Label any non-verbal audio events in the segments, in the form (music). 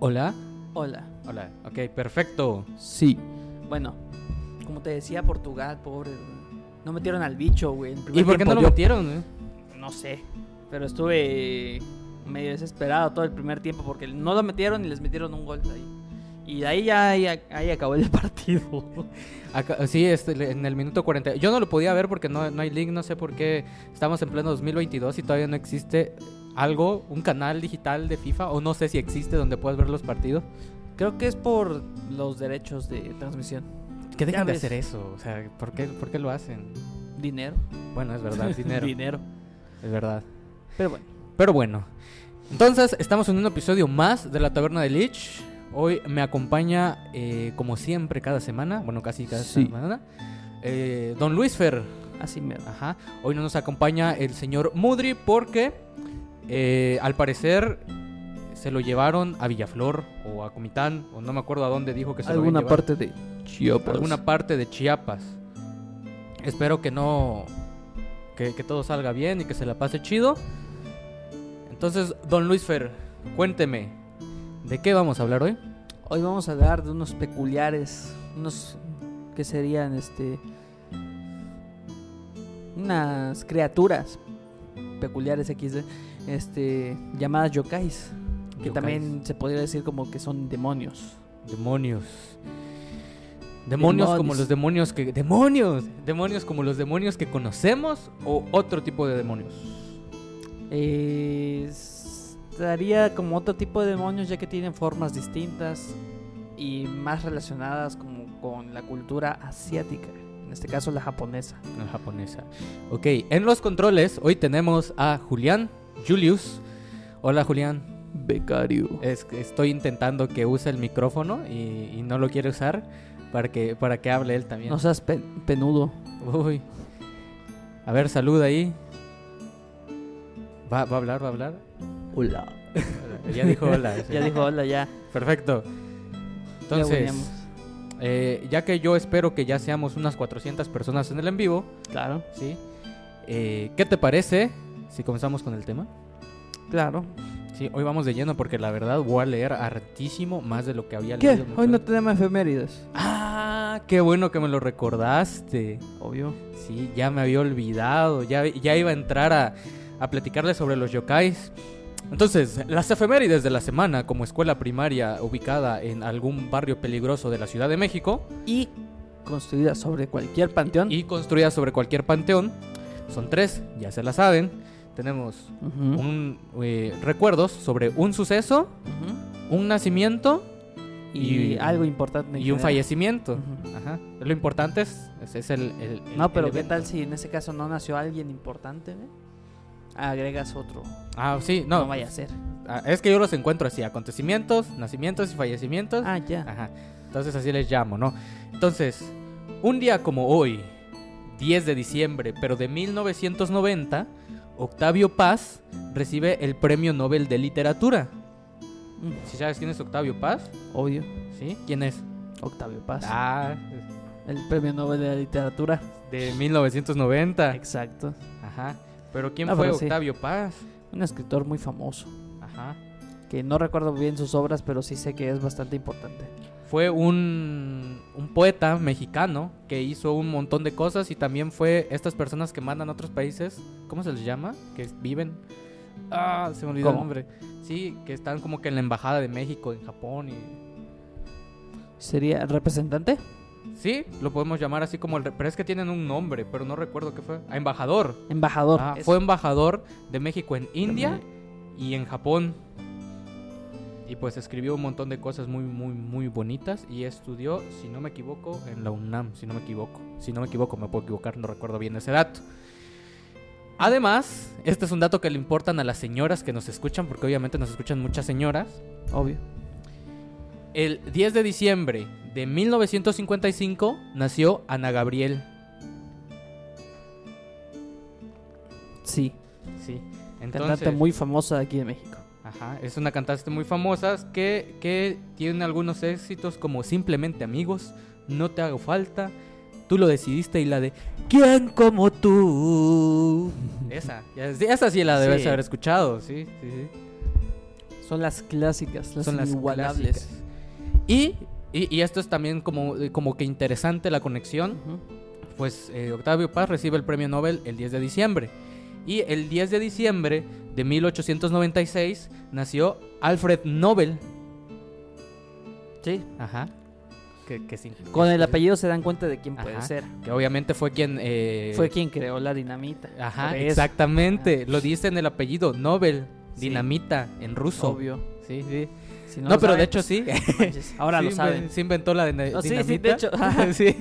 Hola. Hola. Hola. Ok, perfecto. Sí. Bueno, como te decía, Portugal, pobre. No metieron al bicho, güey. ¿Y por qué no lo Yo- metieron? eh? No sé. Pero estuve medio desesperado todo el primer tiempo porque no lo metieron y les metieron un gol ahí. Y de ahí ya ahí, ahí acabó el (laughs) partido. Acá- sí, este, en el minuto 40. Yo no lo podía ver porque no, no hay link, no sé por qué. Estamos en pleno 2022 y todavía no existe algo, un canal digital de FIFA, o no sé si existe donde puedas ver los partidos. Creo que es por los derechos de transmisión. Que dejen Ya de ves. hacer eso. O sea, ¿por qué, por qué lo hacen? Dinero. Bueno, es verdad, (laughs) dinero. Dinero. es verdad. Pero bueno. Pero bueno. Entonces, estamos en un episodio más de la Taberna de Lich. Hoy me acompaña, eh, como siempre, cada semana. Bueno, casi cada Sí. semana. eh, Don Luis Fer. Así mero. Ajá. Hoy no nos acompaña el señor Mudri porque, eh, al parecer, se lo llevaron a Villaflor o a Comitán. O no me acuerdo a dónde dijo que se Alguna lo parte de Chiapas. Alguna parte de Chiapas. Espero que no. Que, que todo salga bien y que se la pase chido. Entonces, don Luis Fer, cuénteme. ¿De qué vamos a hablar hoy? Hoy vamos a hablar de unos peculiares, unos que serían este unas criaturas peculiares XD, este llamadas yokais, que Yokais. también se podría decir como que son demonios. Demonios. Demonios como los demonios que. ¡Demonios! Demonios como los demonios que conocemos o otro tipo de demonios. Eh, estaría como otro tipo de demonios ya que tienen formas distintas y más relacionadas como con la cultura asiática, en este caso la japonesa. La japonesa. Ok, en los controles hoy tenemos a Julián Julius. Hola Julián. Becario. Es estoy intentando que use el micrófono y, y no lo quiere usar para que, para que hable él también. No seas pe- penudo. Uy. A ver, saluda ahí. ¿Va, va a hablar? ¿Va a hablar? Hola. (laughs) Ya dijo hola. (laughs) sí. Ya dijo hola, ya. Perfecto. Entonces, eh, ya que yo espero que ya seamos unas 400 personas en el en vivo, Claro, ¿sí? Eh, ¿Qué te parece si comenzamos con el tema? Claro. Sí, hoy vamos de lleno porque la verdad voy a leer hartísimo más de lo que había ¿Qué? leído. Hoy no tenemos efemérides. Ah, qué bueno que me lo recordaste. Obvio. Sí, ya me había olvidado. Ya, ya iba a entrar a, a platicarles sobre los yokais. Entonces, las efemérides de la semana como escuela primaria ubicada en algún barrio peligroso de la Ciudad de México Y construida sobre cualquier panteón. y construida sobre cualquier panteón son tres, ya se la saben. Tenemos un, eh, recuerdos sobre un suceso, un nacimiento Y, y- algo importante. y un fallecimiento. Ajá. Lo importante es, es, es el, el- el- No, pero el ¿qué tal si en ese caso no nació alguien importante? eh? Agregas otro. Ah, sí, No, no. vaya a ser. ah, Es que yo los encuentro así, acontecimientos, nacimientos y fallecimientos. Ah, ya. Ajá. Entonces así les llamo, ¿no? Entonces, un día como hoy, 10 de diciembre, pero de 1990, Octavio Paz recibe el Premio Nobel de Literatura. Mm, ¿Sí sabes quién es Octavio Paz? Obvio. ¿Sí? ¿Quién es? Octavio Paz. Ah, El premio Nobel de la literatura. de 1990. Exacto. Ajá. Pero ¿quién Ah, fue pero sí. Octavio Paz? Un escritor muy famoso. Ajá. Que no recuerdo bien sus obras, pero sí sé que es bastante importante. Fue un, un poeta mexicano que hizo un montón de cosas y también fue estas personas que mandan a otros países, ¿cómo se les llama? Que viven... Ah, se me olvidó el nombre. Sí, que están como que en la embajada de México, en Japón y... ¿Sería representante? Sí, lo podemos llamar así como el... Pero es que tienen un nombre, pero no recuerdo qué fue. Ah, embajador. Embajador. Ah, fue embajador de México en India y en Japón. Y pues escribió un montón de cosas muy, muy, muy bonitas. Y estudió, si no me equivoco, en la UNAM, si no me equivoco. Si no me equivoco, me puedo equivocar, no recuerdo bien ese dato. Además, este es un dato que le importan a las señoras que nos escuchan, porque obviamente nos escuchan muchas señoras. Obvio. El 10 de diciembre de 1955 nació Ana Gabriel. Sí. Sí. Cantante Entonces, muy famosa de aquí de México. Ajá, es una cantante muy famosa que, que tiene algunos éxitos como Simplemente Amigos, No Te Hago Falta, Tú lo decidiste y la de ¿Quién como tú? Esa, esa sí la debes Sí. haber escuchado, sí, sí, sí. Son las clásicas, las son las inigualables. clásicas. Y, y, y esto es también como, como que interesante la conexión. Pues eh, Octavio Paz recibe el premio Nobel el 10 de diciembre. Y el 10 de diciembre de 1896 nació Alfred Nobel. Sí. Ajá. Que, que sí. Con el apellido se dan cuenta de quién puede Ajá. ser. Que obviamente fue quien... eh, Fue quien creó la dinamita. Ajá, exactamente. Lo dice en el apellido Nobel. Sí. Dinamita, en ruso. Obvio. Sí, sí. Si No, pero de hecho sí. pues, manches, (laughs) Ahora Sí lo saben. Se inventó la dina- No, sí, sí, dinamita. de hecho. (laughs) sí.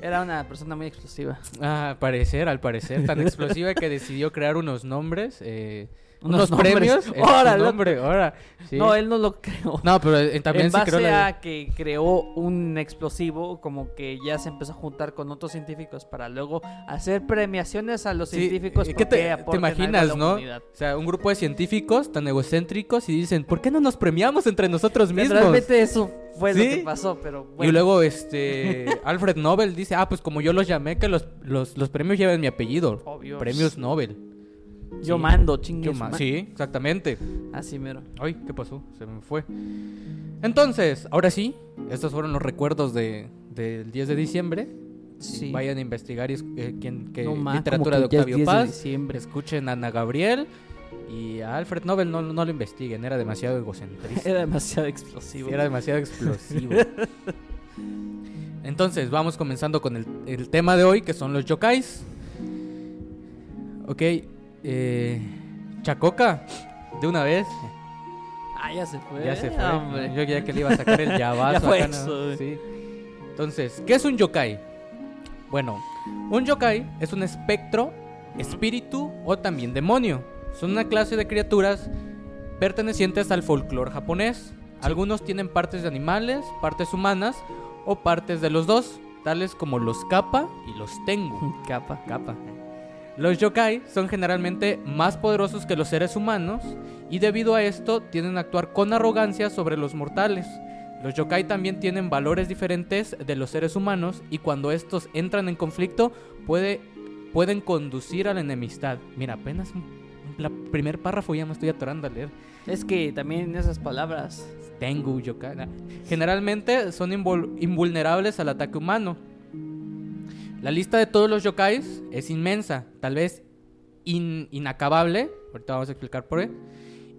Era una persona muy explosiva. Ah, al parecer, al parecer. Tan explosiva que decidió crear unos nombres. eh, Unos premios. Órale, loco. nombre, ahora. sí. No, él no lo creó. No, pero eh, también en sí base creó la... a que creó un explosivo, como que ya se empezó a juntar con otros científicos para luego hacer premiaciones a los Sí, científicos eh, ¿qué te- te imaginas, no? humanidad. O sea, un grupo de científicos tan egocéntricos y dicen, ¿por qué no nos premiamos entre nosotros mismos? Realmente eso fue Sí. lo que pasó, pero bueno. Y luego este (laughs) Alfred Nobel dice, ah, pues como yo los llamé, que los, los, los premios lleven mi apellido. Obvio. Premios Nobel. Yo Sí. mando, chingue sí, exactamente. Así mero. Ay, ¿qué pasó? Se me fue. Entonces, ahora sí, estos fueron los recuerdos de, del 10 de diciembre. Sí. Vayan a investigar eh, quién- qué No literatura de ya es Octavio 10 de Paz. diciembre. Escuchen a Ana Gabriel y a Alfred Nobel no, no lo investiguen, era demasiado (laughs) egocentrista. Era demasiado explosivo. Sí, era demasiado explosivo. (laughs) Entonces, vamos comenzando con el, el tema de hoy, que son los yokais. Ok, eh, Chacoca, de una vez, Ah, ya se fue. ya se fue. Hombre. Yo ya que le iba a sacar el (laughs) llavazo. Ya fue acá, eso. Sí. Entonces, ¿qué es un yokai? Bueno, un yokai es un espectro, espíritu o también demonio. Son una clase de criaturas pertenecientes al folclore japonés. Algunos tienen partes de animales, partes humanas o partes de los dos, tales como los kappa y los tengu. Capa. (laughs) Kappa. Los yokai son generalmente más poderosos que los seres humanos y debido a esto tienden a actuar con arrogancia sobre los mortales. Los yokai también tienen valores diferentes de los seres humanos y cuando estos entran en conflicto puede, pueden conducir a la enemistad. Mira, apenas la primer párrafo ya me estoy atorando a leer. Es que también esas palabras. Tengu yokai. Generalmente son invul- invulnerables al ataque humano. La lista de todos los yokais es inmensa, tal vez in- inacabable. Ahorita vamos a explicar por qué.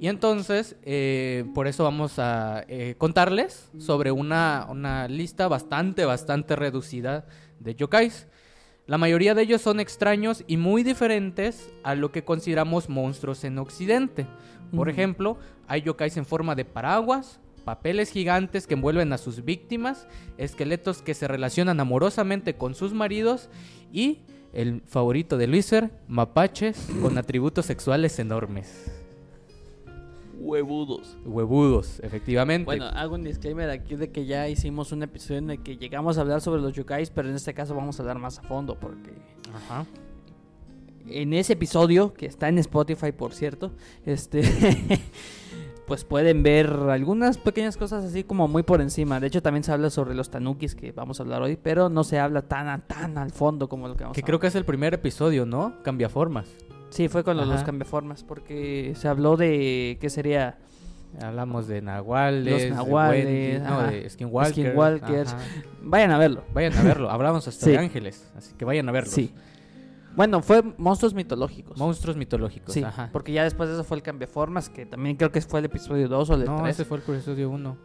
Y entonces, eh, por eso vamos a eh, contarles sobre una, una lista bastante, bastante reducida de yokais. La mayoría de ellos son extraños y muy diferentes a lo que consideramos monstruos en Occidente. Por ejemplo, hay yokais en forma de paraguas, papeles gigantes que envuelven a sus víctimas, esqueletos que se relacionan amorosamente con sus maridos y el favorito de Luiser, mapaches con atributos sexuales enormes. Huevudos. Huevudos, efectivamente. Bueno, hago un disclaimer aquí de que ya hicimos un episodio en el que llegamos a hablar sobre los yokais, pero en este caso vamos a hablar más a fondo porque Ajá. en ese episodio, que está en Spotify por cierto, este (laughs) pues pueden ver algunas pequeñas cosas así como muy por encima. De hecho también se habla sobre los tanukis que vamos a hablar hoy, pero no se habla tan a- tan al fondo como lo que vamos Que a creo que es el primer episodio, ¿no? Cambia formas. Sí, fue con los, los cambiaformas porque se habló de qué sería Hablamos de nahuales, Los nahuales, de, Wendy, no, de skinwalkers. Skinwalkers. Vayan a verlo. Vayan a verlo. Hablamos hasta Sí. de ángeles, así que vayan a verlo. Sí. Bueno, fue monstruos mitológicos. Monstruos mitológicos. Sí, ajá. porque ya después de eso fue el cambiaformas, que también creo que fue el episodio 2 o el No, 3. ese fue el episodio 1.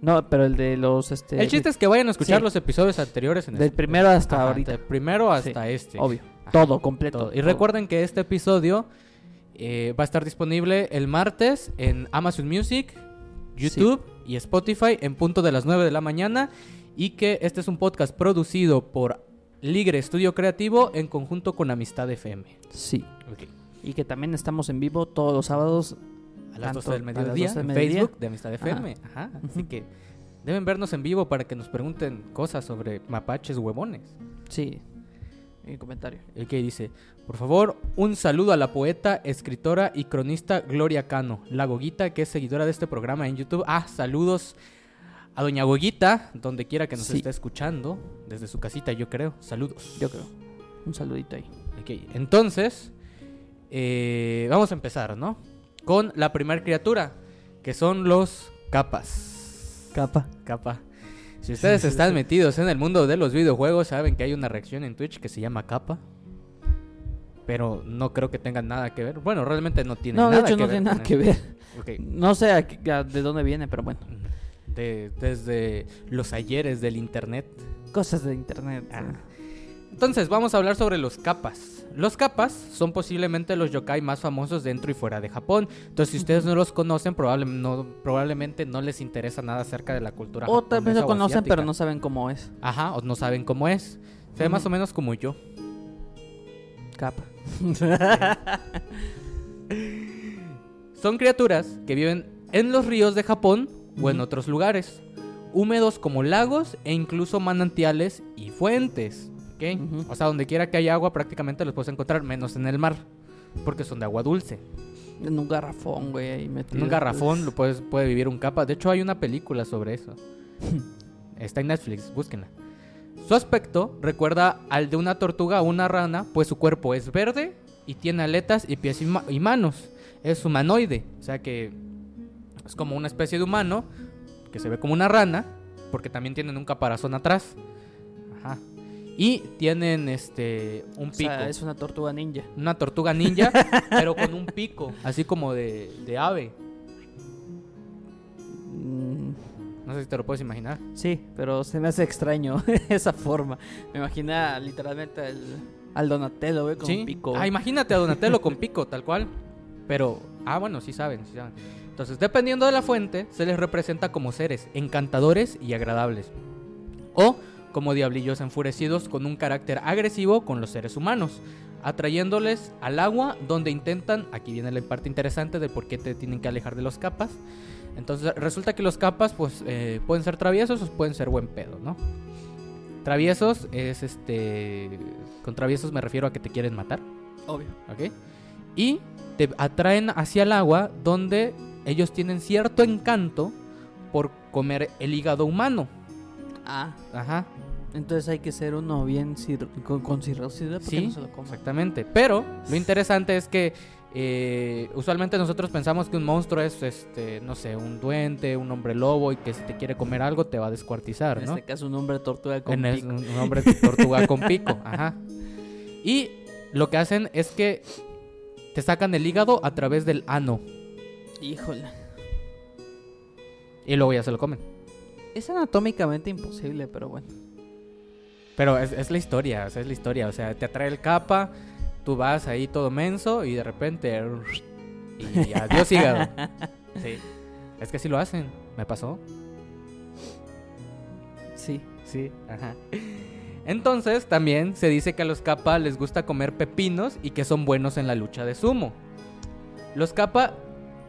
No, pero el de los este El chiste es que vayan a escuchar Sí. los episodios anteriores. En del este- primero hasta Ajá, ahorita. Del primero hasta este. Obvio. Ajá, Todo completo. todo. Y todo. recuerden que este episodio eh, va a estar disponible el martes en Amazon Music, YouTube y Spotify en punto de las 9 de la mañana. Y que este es un podcast producido por Ligre Estudio Creativo en conjunto con Amistad FM. Sí. Y que también estamos en vivo todos los sábados. A las Tanto 12 del mediodía 12 del en. Facebook de Amistad FM. Ajá. Así que deben vernos en vivo para que nos pregunten cosas sobre mapaches huevones. Sí. En comentario. El que dice, por favor, un saludo a la poeta, escritora y cronista Gloria Cano, la Goguita, que es seguidora de este programa en YouTube. Ah, saludos a Doña Goguita, donde quiera que nos Sí. esté escuchando, desde su casita, yo creo. Saludos. Yo creo. Un saludito ahí. Ok, entonces, eh, vamos a empezar, ¿no? Con la primera criatura. que son los capas. Capa. Capa. Si ustedes están metidos en el mundo de los videojuegos, saben que hay una reacción en Twitch que se llama capa. Pero no creo que tengan nada que ver. Bueno, realmente no tiene No, nada de hecho que no ver tiene nada que ver. No sé a de dónde viene, pero bueno. De- desde los ayeres del internet. Cosas de internet. Ah. Entonces, vamos a hablar sobre los capas. Los capas son posiblemente los yokai más famosos dentro y fuera de Japón. Entonces, si ustedes no los conocen, probable- no- probablemente no les interesa nada acerca de la cultura O tal vez japonesa lo o conocen, pero no saben cómo es. Ajá, o no saben cómo es. Se ve más o menos como yo. Capa. (laughs) Son criaturas que viven en los ríos de Japón o en otros lugares, húmedos como lagos e incluso manantiales y fuentes. ¿ok? Ujú. O sea, donde quiera que haya agua prácticamente los puedes encontrar, menos en el mar, porque son de agua dulce. En un garrafón, güey, ahí metido. En un garrafón lo puedes, puede vivir un capa. De hecho, hay una película sobre eso. (laughs) Está en Netflix, búsquenla. Su aspecto recuerda al de una tortuga o una rana, pues su cuerpo es verde y tiene aletas y pies y, ma- y manos. Es humanoide, o sea que es como una especie de humano que se ve como una rana, porque también tienen un caparazón atrás. Ajá. Y tienen este un O pico. sea, es una tortuga ninja. Una tortuga ninja, (laughs) pero con un pico, así como de, de ave. Mm, No sé si te lo puedes imaginar. sí, pero se me hace extraño (laughs) esa forma. Me imagina literalmente al, al Donatello, güey, con ¿Sí? pico. Ah, imagínate a Donatello con pico, tal cual. Pero, ah, bueno, sí saben, sí saben. Entonces, dependiendo de la fuente, se les representa como seres encantadores y agradables. O como diablillos enfurecidos con un carácter agresivo con los seres humanos, atrayéndoles al agua donde intentan, aquí viene la parte interesante de por qué te tienen que alejar de los capas. Entonces, resulta que los capas, pues, eh, pueden ser traviesos o pueden ser buen pedo, ¿no? Traviesos es este. Con traviesos me refiero a que te quieren matar. Obvio. ¿ok? Y te atraen hacia el agua donde ellos tienen cierto encanto por comer el hígado humano. Ah, Ajá, entonces hay que ser uno bien con, con cirrosis, sí, no se lo exactamente. Pero lo interesante es que eh, usualmente nosotros pensamos que un monstruo es, este, no sé, un duende, un hombre lobo y que si te quiere comer algo te va a descuartizar, En ¿no? este caso, un hombre tortuga con En pico. un hombre tortuga con pico, (laughs) ajá. Y lo que hacen es que te sacan el hígado a través del ano Híjole. y luego ya se lo comen. Es anatómicamente imposible, pero bueno. Pero es, es la historia, o sea, es la historia. O sea, te atrae el capa, tú vas ahí todo menso y de repente. Y adiós hígado. (laughs) Sí. Es que sí lo hacen. ¿Me pasó? Sí. Sí. Ajá. Entonces, también se dice que a los capa les gusta comer pepinos y que son buenos en la lucha de sumo. Los capa,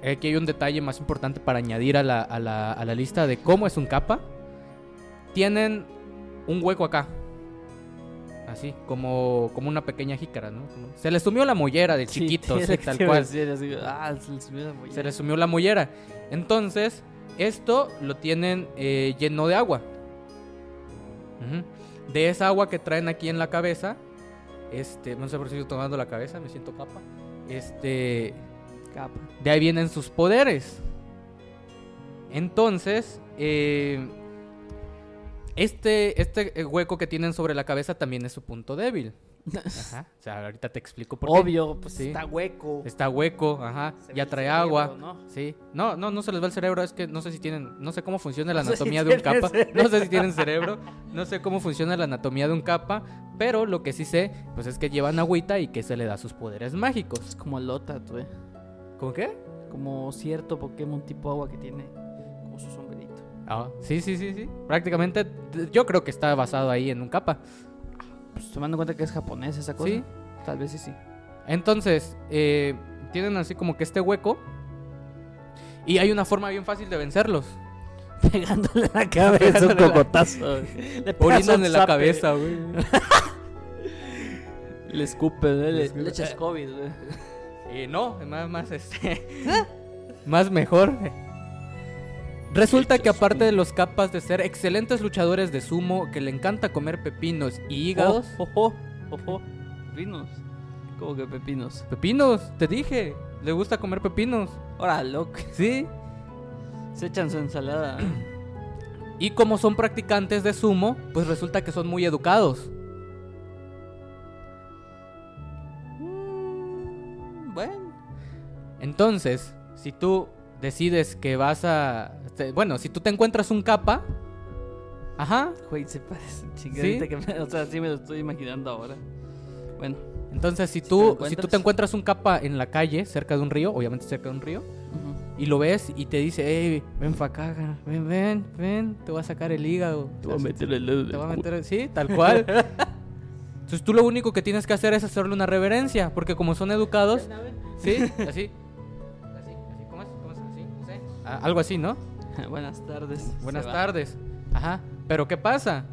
aquí hay un detalle más importante para añadir a la, a la- a la lista de cómo es un capa. Tienen un hueco acá. Así, como, como una pequeña jícara, ¿no? Como- se les sumió la mollera de chiquitos, sí, tal cual. decir, así, ah, se les subió la mollera. Se les sumió la mollera. Entonces, esto lo tienen eh, lleno de agua. De esa agua que traen aquí en la cabeza, este, no sé por si estoy tomando la cabeza, me siento capa. Este, Capa. de ahí vienen sus poderes. Entonces, eh, este, este eh, hueco que tienen sobre la cabeza también es su punto débil. (laughs) Ajá. O sea, ahorita te explico por qué. Obvio, pues Sí. está hueco. Está hueco, ajá. Se ya trae cerebro, agua. ¿no? Sí. No, no, no se les va el cerebro. Es que no sé si tienen. No sé cómo funciona la No sé si anatomía de un capa. cerebro. No sé si tienen cerebro. No sé cómo funciona la anatomía de un capa. Pero lo que sí sé, pues es que llevan agüita y que se le da sus poderes mágicos. Es como Lotat, güey. ¿Cómo qué? Como cierto Pokémon tipo agua que tiene como su sombrerito. Ah, sí, sí, sí, sí. Prácticamente yo creo que está basado ahí en un capa. Pues tomando en cuenta que es japonés esa cosa. Sí. Tal vez sí, sí. Entonces, eh, tienen así como que este hueco. Y hay una forma bien fácil de vencerlos. (laughs) Pegándole en la cabeza un la- cocotazo. (laughs) (laughs) Orinan en la cabeza, güey. Le escupe, ¿no? Le le, le echas COVID, güey. Y no, más, más, este, más mejor. Resulta que aparte de los capas de ser excelentes luchadores de sumo, que le encanta comer pepinos y hígados. Ojo, ojo. Pepinos. ¿Cómo que pepinos? Pepinos, te dije, le gusta comer pepinos. Ahora, loco. Sí. Se echan su ensalada. Y como son practicantes de sumo, pues resulta que son muy educados. Entonces, si tú decides que vas a... te- Bueno, si tú te encuentras un capa... Ajá. Güey, se parece chingadita que me- O sea, sí me lo estoy imaginando ahora. Bueno. Entonces, si te tú, si tú te encuentras un capa en la calle, cerca de un río, obviamente cerca de un río, y lo ves y te dice, hey, ven pa' acá, cara, ven, ven, ven, te voy a sacar el hígado. el dedo Te voy a meter, sí, tal cual. (laughs) Entonces tú lo único que tienes que hacer es hacerle una reverencia, porque como son educados, sí, así, algo así, ¿no? (laughs) Buenas tardes. Buenas tardes. Ajá. Pero ¿qué pasa?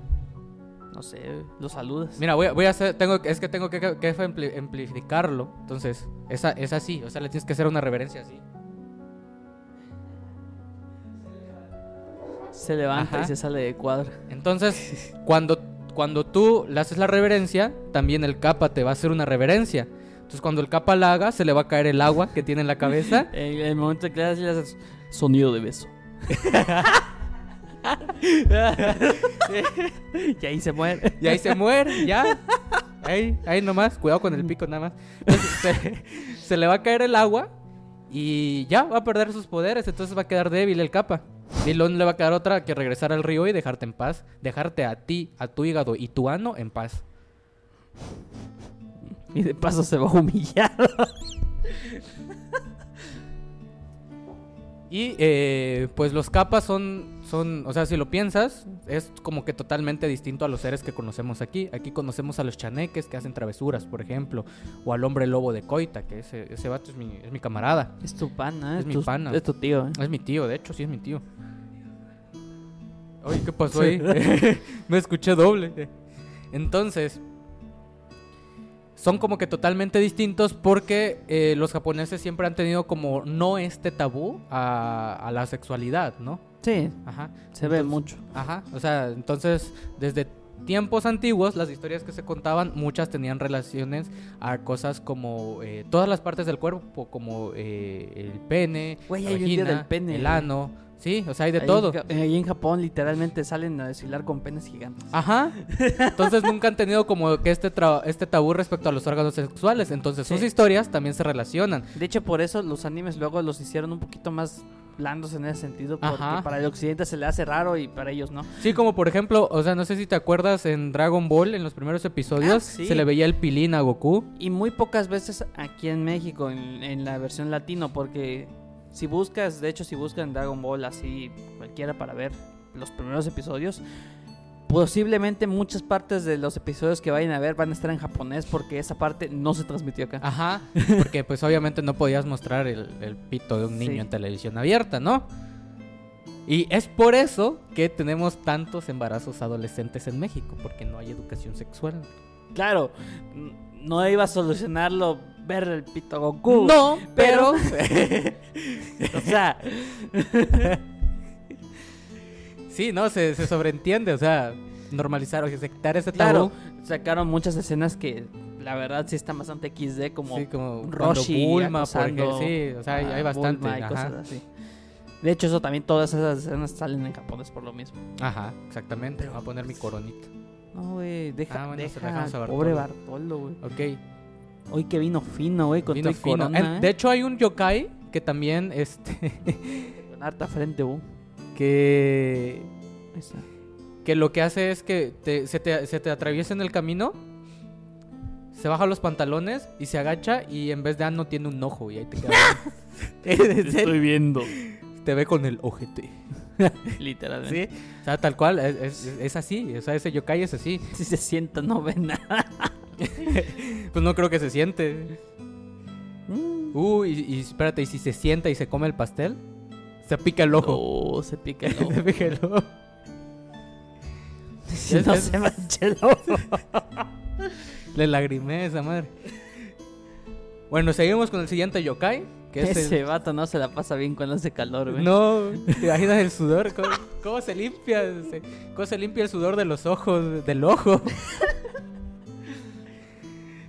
No sé, lo saludas. Mira, voy a, voy a hacer, tengo, es que tengo que, que ampli- amplificarlo. Entonces, esa, es así, o sea, le tienes que hacer una reverencia así. Se levanta Ajá. y se sale de cuadro. Entonces, (laughs) cuando, cuando tú le haces la reverencia, también el capa te va a hacer una reverencia. Entonces, cuando el capa la haga, se le va a caer el agua que tiene en la cabeza. (laughs) En el momento que le haces sonido de beso. (laughs) y ahí se muere. Y ahí se muere, ya. Ahí, ahí nomás, cuidado con el pico nada más. Se, se le va a caer el agua y ya va a perder sus poderes, entonces va a quedar débil el capa. Y luego no le va a quedar otra que regresar al río y dejarte en paz. Dejarte a ti, a tu hígado y tu ano en paz. Y de paso se va a humillar. (laughs) Y eh, pues los capas son, son, o sea, si lo piensas, es como que totalmente distinto a los seres que conocemos aquí. Aquí conocemos a los chaneques que hacen travesuras, por ejemplo, o al hombre lobo de Coita, que ese, ese vato es mi, es mi camarada. Es tu pana, Es es, mi tu, pana. Es tu tío, ¿eh? Es mi tío, de hecho, sí es mi tío. Oye, ¿qué pasó ahí? (laughs) Me escuché doble. Entonces, son como que totalmente distintos porque eh, los japoneses siempre han tenido como no este tabú a, a la sexualidad, ¿no? Sí, Ajá. se ve mucho. Ajá. O sea, entonces, desde tiempos antiguos, las historias que se contaban, muchas tenían relaciones a cosas como eh, todas las partes del cuerpo, como eh, el pene, la vagina, del pene, el ano. Sí, o sea, hay de Ahí todo. En, ahí en Japón literalmente salen a desfilar con penes gigantes. Ajá. (laughs) Entonces nunca han tenido como que este, tra- este tabú respecto a los órganos sexuales. Entonces sus historias también se relacionan. De hecho, por eso los animes luego los hicieron un poquito más blandos en ese sentido. Porque Ajá. para el occidente se le hace raro y para ellos no. Sí, como por ejemplo, o sea, no sé si te acuerdas en Dragon Ball, en los primeros episodios, Ah, sí. se le veía el pilín a Goku. Y muy pocas veces aquí en México, en, en la versión latino, porque si buscas, de hecho, si buscan Dragon Ball así, cualquiera para ver los primeros episodios, posiblemente muchas partes de los episodios que vayan a ver van a estar en japonés porque esa parte no se transmitió acá. Ajá. Porque pues obviamente no podías mostrar el, el pito de un niño Sí. en televisión abierta, ¿no? Y es por eso que tenemos tantos embarazos adolescentes en México, porque no hay educación sexual. Claro, no iba a solucionarlo ver el pito Goku. No, pero... (laughs) (laughs) O sea, (laughs) sí, no, se, se sobreentiende, o sea, normalizar o quitar ese tabú. claro, sacaron muchas escenas que la verdad sí están bastante XD, como sí, como Roshi Bulma, acosando Sí, o sea, hay, bastante. Bulma y ajá. cosas así. De hecho, eso también, todas esas escenas salen en japonés por lo mismo. Ajá, exactamente. Voy a poner mi coronita. No, güey, deja, Ah, bueno, deja dejamos a al pobre Bartolo. Bartolo, güey. Ok. Hoy que vino fino, güey, con Vino tu fino. corona, En- ¿eh? De hecho, hay un yokai que también, este, (laughs) Con harta frente, güey. que, está. que lo que hace es que te- se, te, se te atraviesa en el camino, se baja los pantalones y se agacha y en vez de ano tiene un ojo y ahí te queda. (laughs) Serio, viendo. te ve con el ojete. (laughs) Literalmente. Sí, o sea, tal cual, es, es- es así, o sea, ese yokai es así. Si se sienta, no ve nada. (laughs) Pues no creo que se siente. Uy, y, y espérate, ¿y si se sienta y se come el pastel? Se pica el ojo. Oh, se pica el (laughs) ojo. se pica el ojo. (laughs) Si no se mancha el ojo. Le lagrimé esa madre. Bueno, seguimos con el siguiente yokai. Que es el- Ese vato no se la pasa bien cuando hace calor, güey. No, ¿te imaginas el sudor? ¿Cómo, cómo se limpia? ¿Cómo se limpia el sudor de los ojos, del ojo?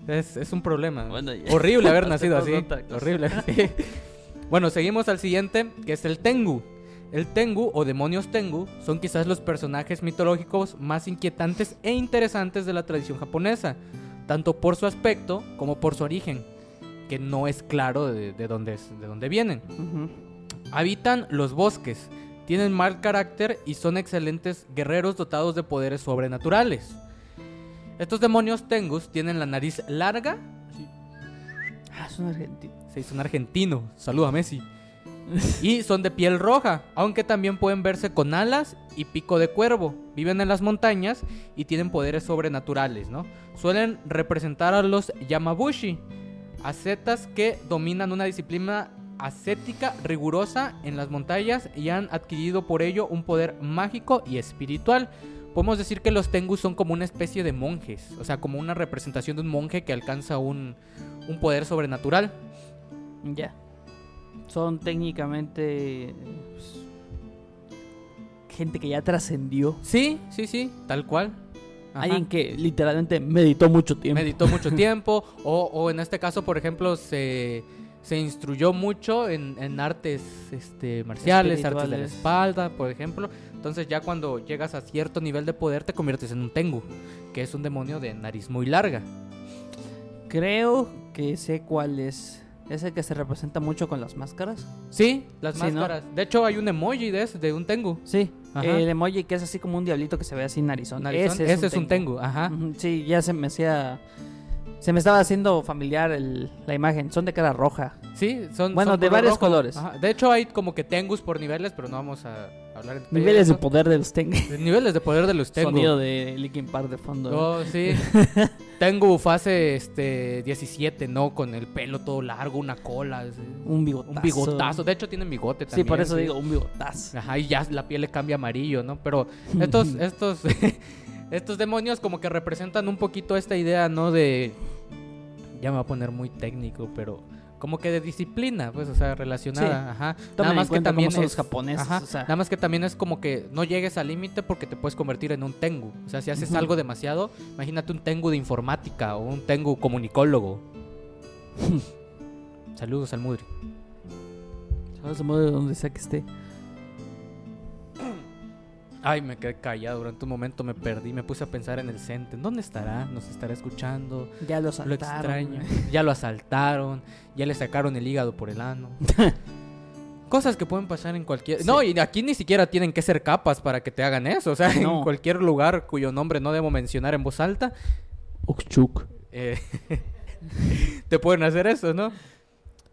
Es, es un problema. Bueno, ya. Horrible haber (laughs) nacido así. Horrible. sí. (laughs) Bueno, seguimos al siguiente, que es el Tengu. El Tengu o demonios Tengu son quizás los personajes mitológicos más inquietantes e interesantes de la tradición japonesa, tanto por su aspecto como por su origen, que no es claro de, de dónde, es- de dónde vienen. Habitan los bosques, tienen mal carácter y son excelentes guerreros dotados de poderes sobrenaturales. Estos demonios Tengus tienen la nariz larga. Ah, es un argentino. Un argentino. Saluda a Messi. (laughs) Y son de piel roja, aunque también pueden verse con alas y pico de cuervo. Viven en las montañas y tienen poderes sobrenaturales, ¿no? Suelen representar a los Yamabushi, ascetas que dominan una disciplina ascética rigurosa en las montañas y han adquirido por ello un poder mágico y espiritual. Podemos decir que los Tengus son como una especie de monjes, o sea, como una representación de un monje que alcanza un, un poder sobrenatural. Ya. Son técnicamente pues, gente que ya trascendió. Sí, sí, sí, tal cual. Ajá. Alguien que literalmente meditó mucho tiempo. meditó mucho tiempo o, o en este caso, por ejemplo, se, se instruyó mucho en, en artes este, marciales, artes de la espalda, por ejemplo. Entonces ya cuando llegas a cierto nivel de poder te conviertes en un Tengu, que es un demonio de nariz muy larga. Creo que sé cuál es. Es el que se representa mucho con las máscaras. Sí, las Sí, ¿no? máscaras. De hecho hay un emoji de, ese, de un Tengu. Sí. Ajá. El emoji que es así como un diablito que se ve así narizón. Narizón. Ese, es, un tengu. ajá. Ujú, Sí, ya se me hacía. Se me estaba haciendo familiar el- la imagen. Son de cara roja. Sí, son Bueno, son de varios rojo. colores. Ajá. De hecho hay como que Tengus por niveles, pero no vamos a hablar de Niveles de poder de los Tengu. De niveles de poder de los Tengu. Sonido de Linkin Park de fondo. ¿no? Oh, sí. (laughs) Tengo fase este 17, ¿no? Con el pelo todo largo, una cola, sí. Un bigotazo. un bigotazo. De hecho tienen bigote Sí, también. por eso digo un bigotazo. Ajá, y ya la piel le cambia amarillo, ¿no? Pero (laughs) estos estos (laughs) estos demonios como que representan un poquito esta idea, ¿no? De ya me va a poner muy técnico, pero como que de disciplina, pues, o sea, relacionada, ajá. Tomen cuenta cómo son es- los japoneses. Ajá, o sea, Nada más que también es como que no llegues al límite porque te puedes convertir en un tengu. O sea, si haces algo demasiado, imagínate un tengu de informática o un tengu comunicólogo. (laughs) Saludos al Mudri. ¿Sabes de modo de donde sea que esté? Ay, me quedé callado durante un momento, me perdí, me puse a pensar en el Cente. ¿Dónde estará? ¿Nos estará escuchando? Ya lo Lo saltaron. extraño. Ya lo asaltaron, ya le sacaron el hígado por el ano. (laughs) Cosas que pueden pasar en cualquier... Sí. No, y aquí ni siquiera tienen que ser capas para que te hagan eso. O sea, No. en cualquier lugar cuyo nombre no debo mencionar en voz alta, Okchuk. eh, (laughs) te pueden hacer eso, ¿no?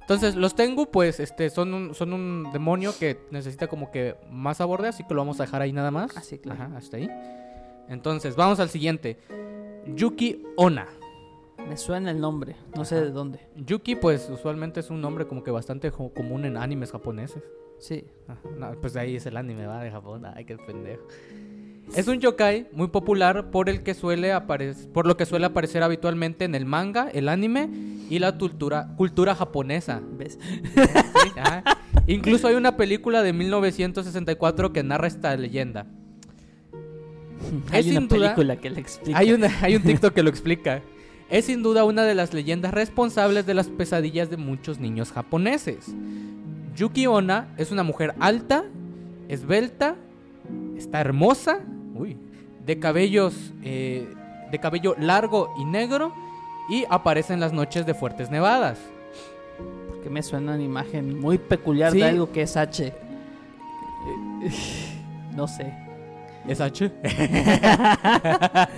Entonces, los Tengu, pues, este, son un, son un demonio que necesita como que más aborde, así que lo vamos a dejar ahí nada más. Ah, sí, claro. Ajá, hasta ahí. Entonces, vamos al siguiente. Yuki Ona. Me suena el nombre. No sé de dónde. Yuki, pues, usualmente es un nombre como que bastante común en animes japoneses. Sí. Ajá, no, pues ahí es el anime, va, de Japón. Ay, qué pendejo. Es un yokai muy popular por el que suele por lo que suele aparecer habitualmente en el manga, el anime y la cultura, cultura japonesa. ¿Ves? (laughs) Sí. Incluso hay una película de 1964 que narra esta leyenda. Hay Es una duda- película que le explica. Hay, una, hay un TikTok que lo explica. Es sin duda una de las leyendas responsables de las pesadillas de muchos niños japoneses. Yuki Onna es una mujer alta, esbelta, está hermosa, uy, de cabellos, eh, de cabello largo y negro y aparece en las noches de fuertes nevadas. Porque me suena una imagen muy peculiar Sí. de algo que es H. (laughs) No sé. ¿Es H? (laughs)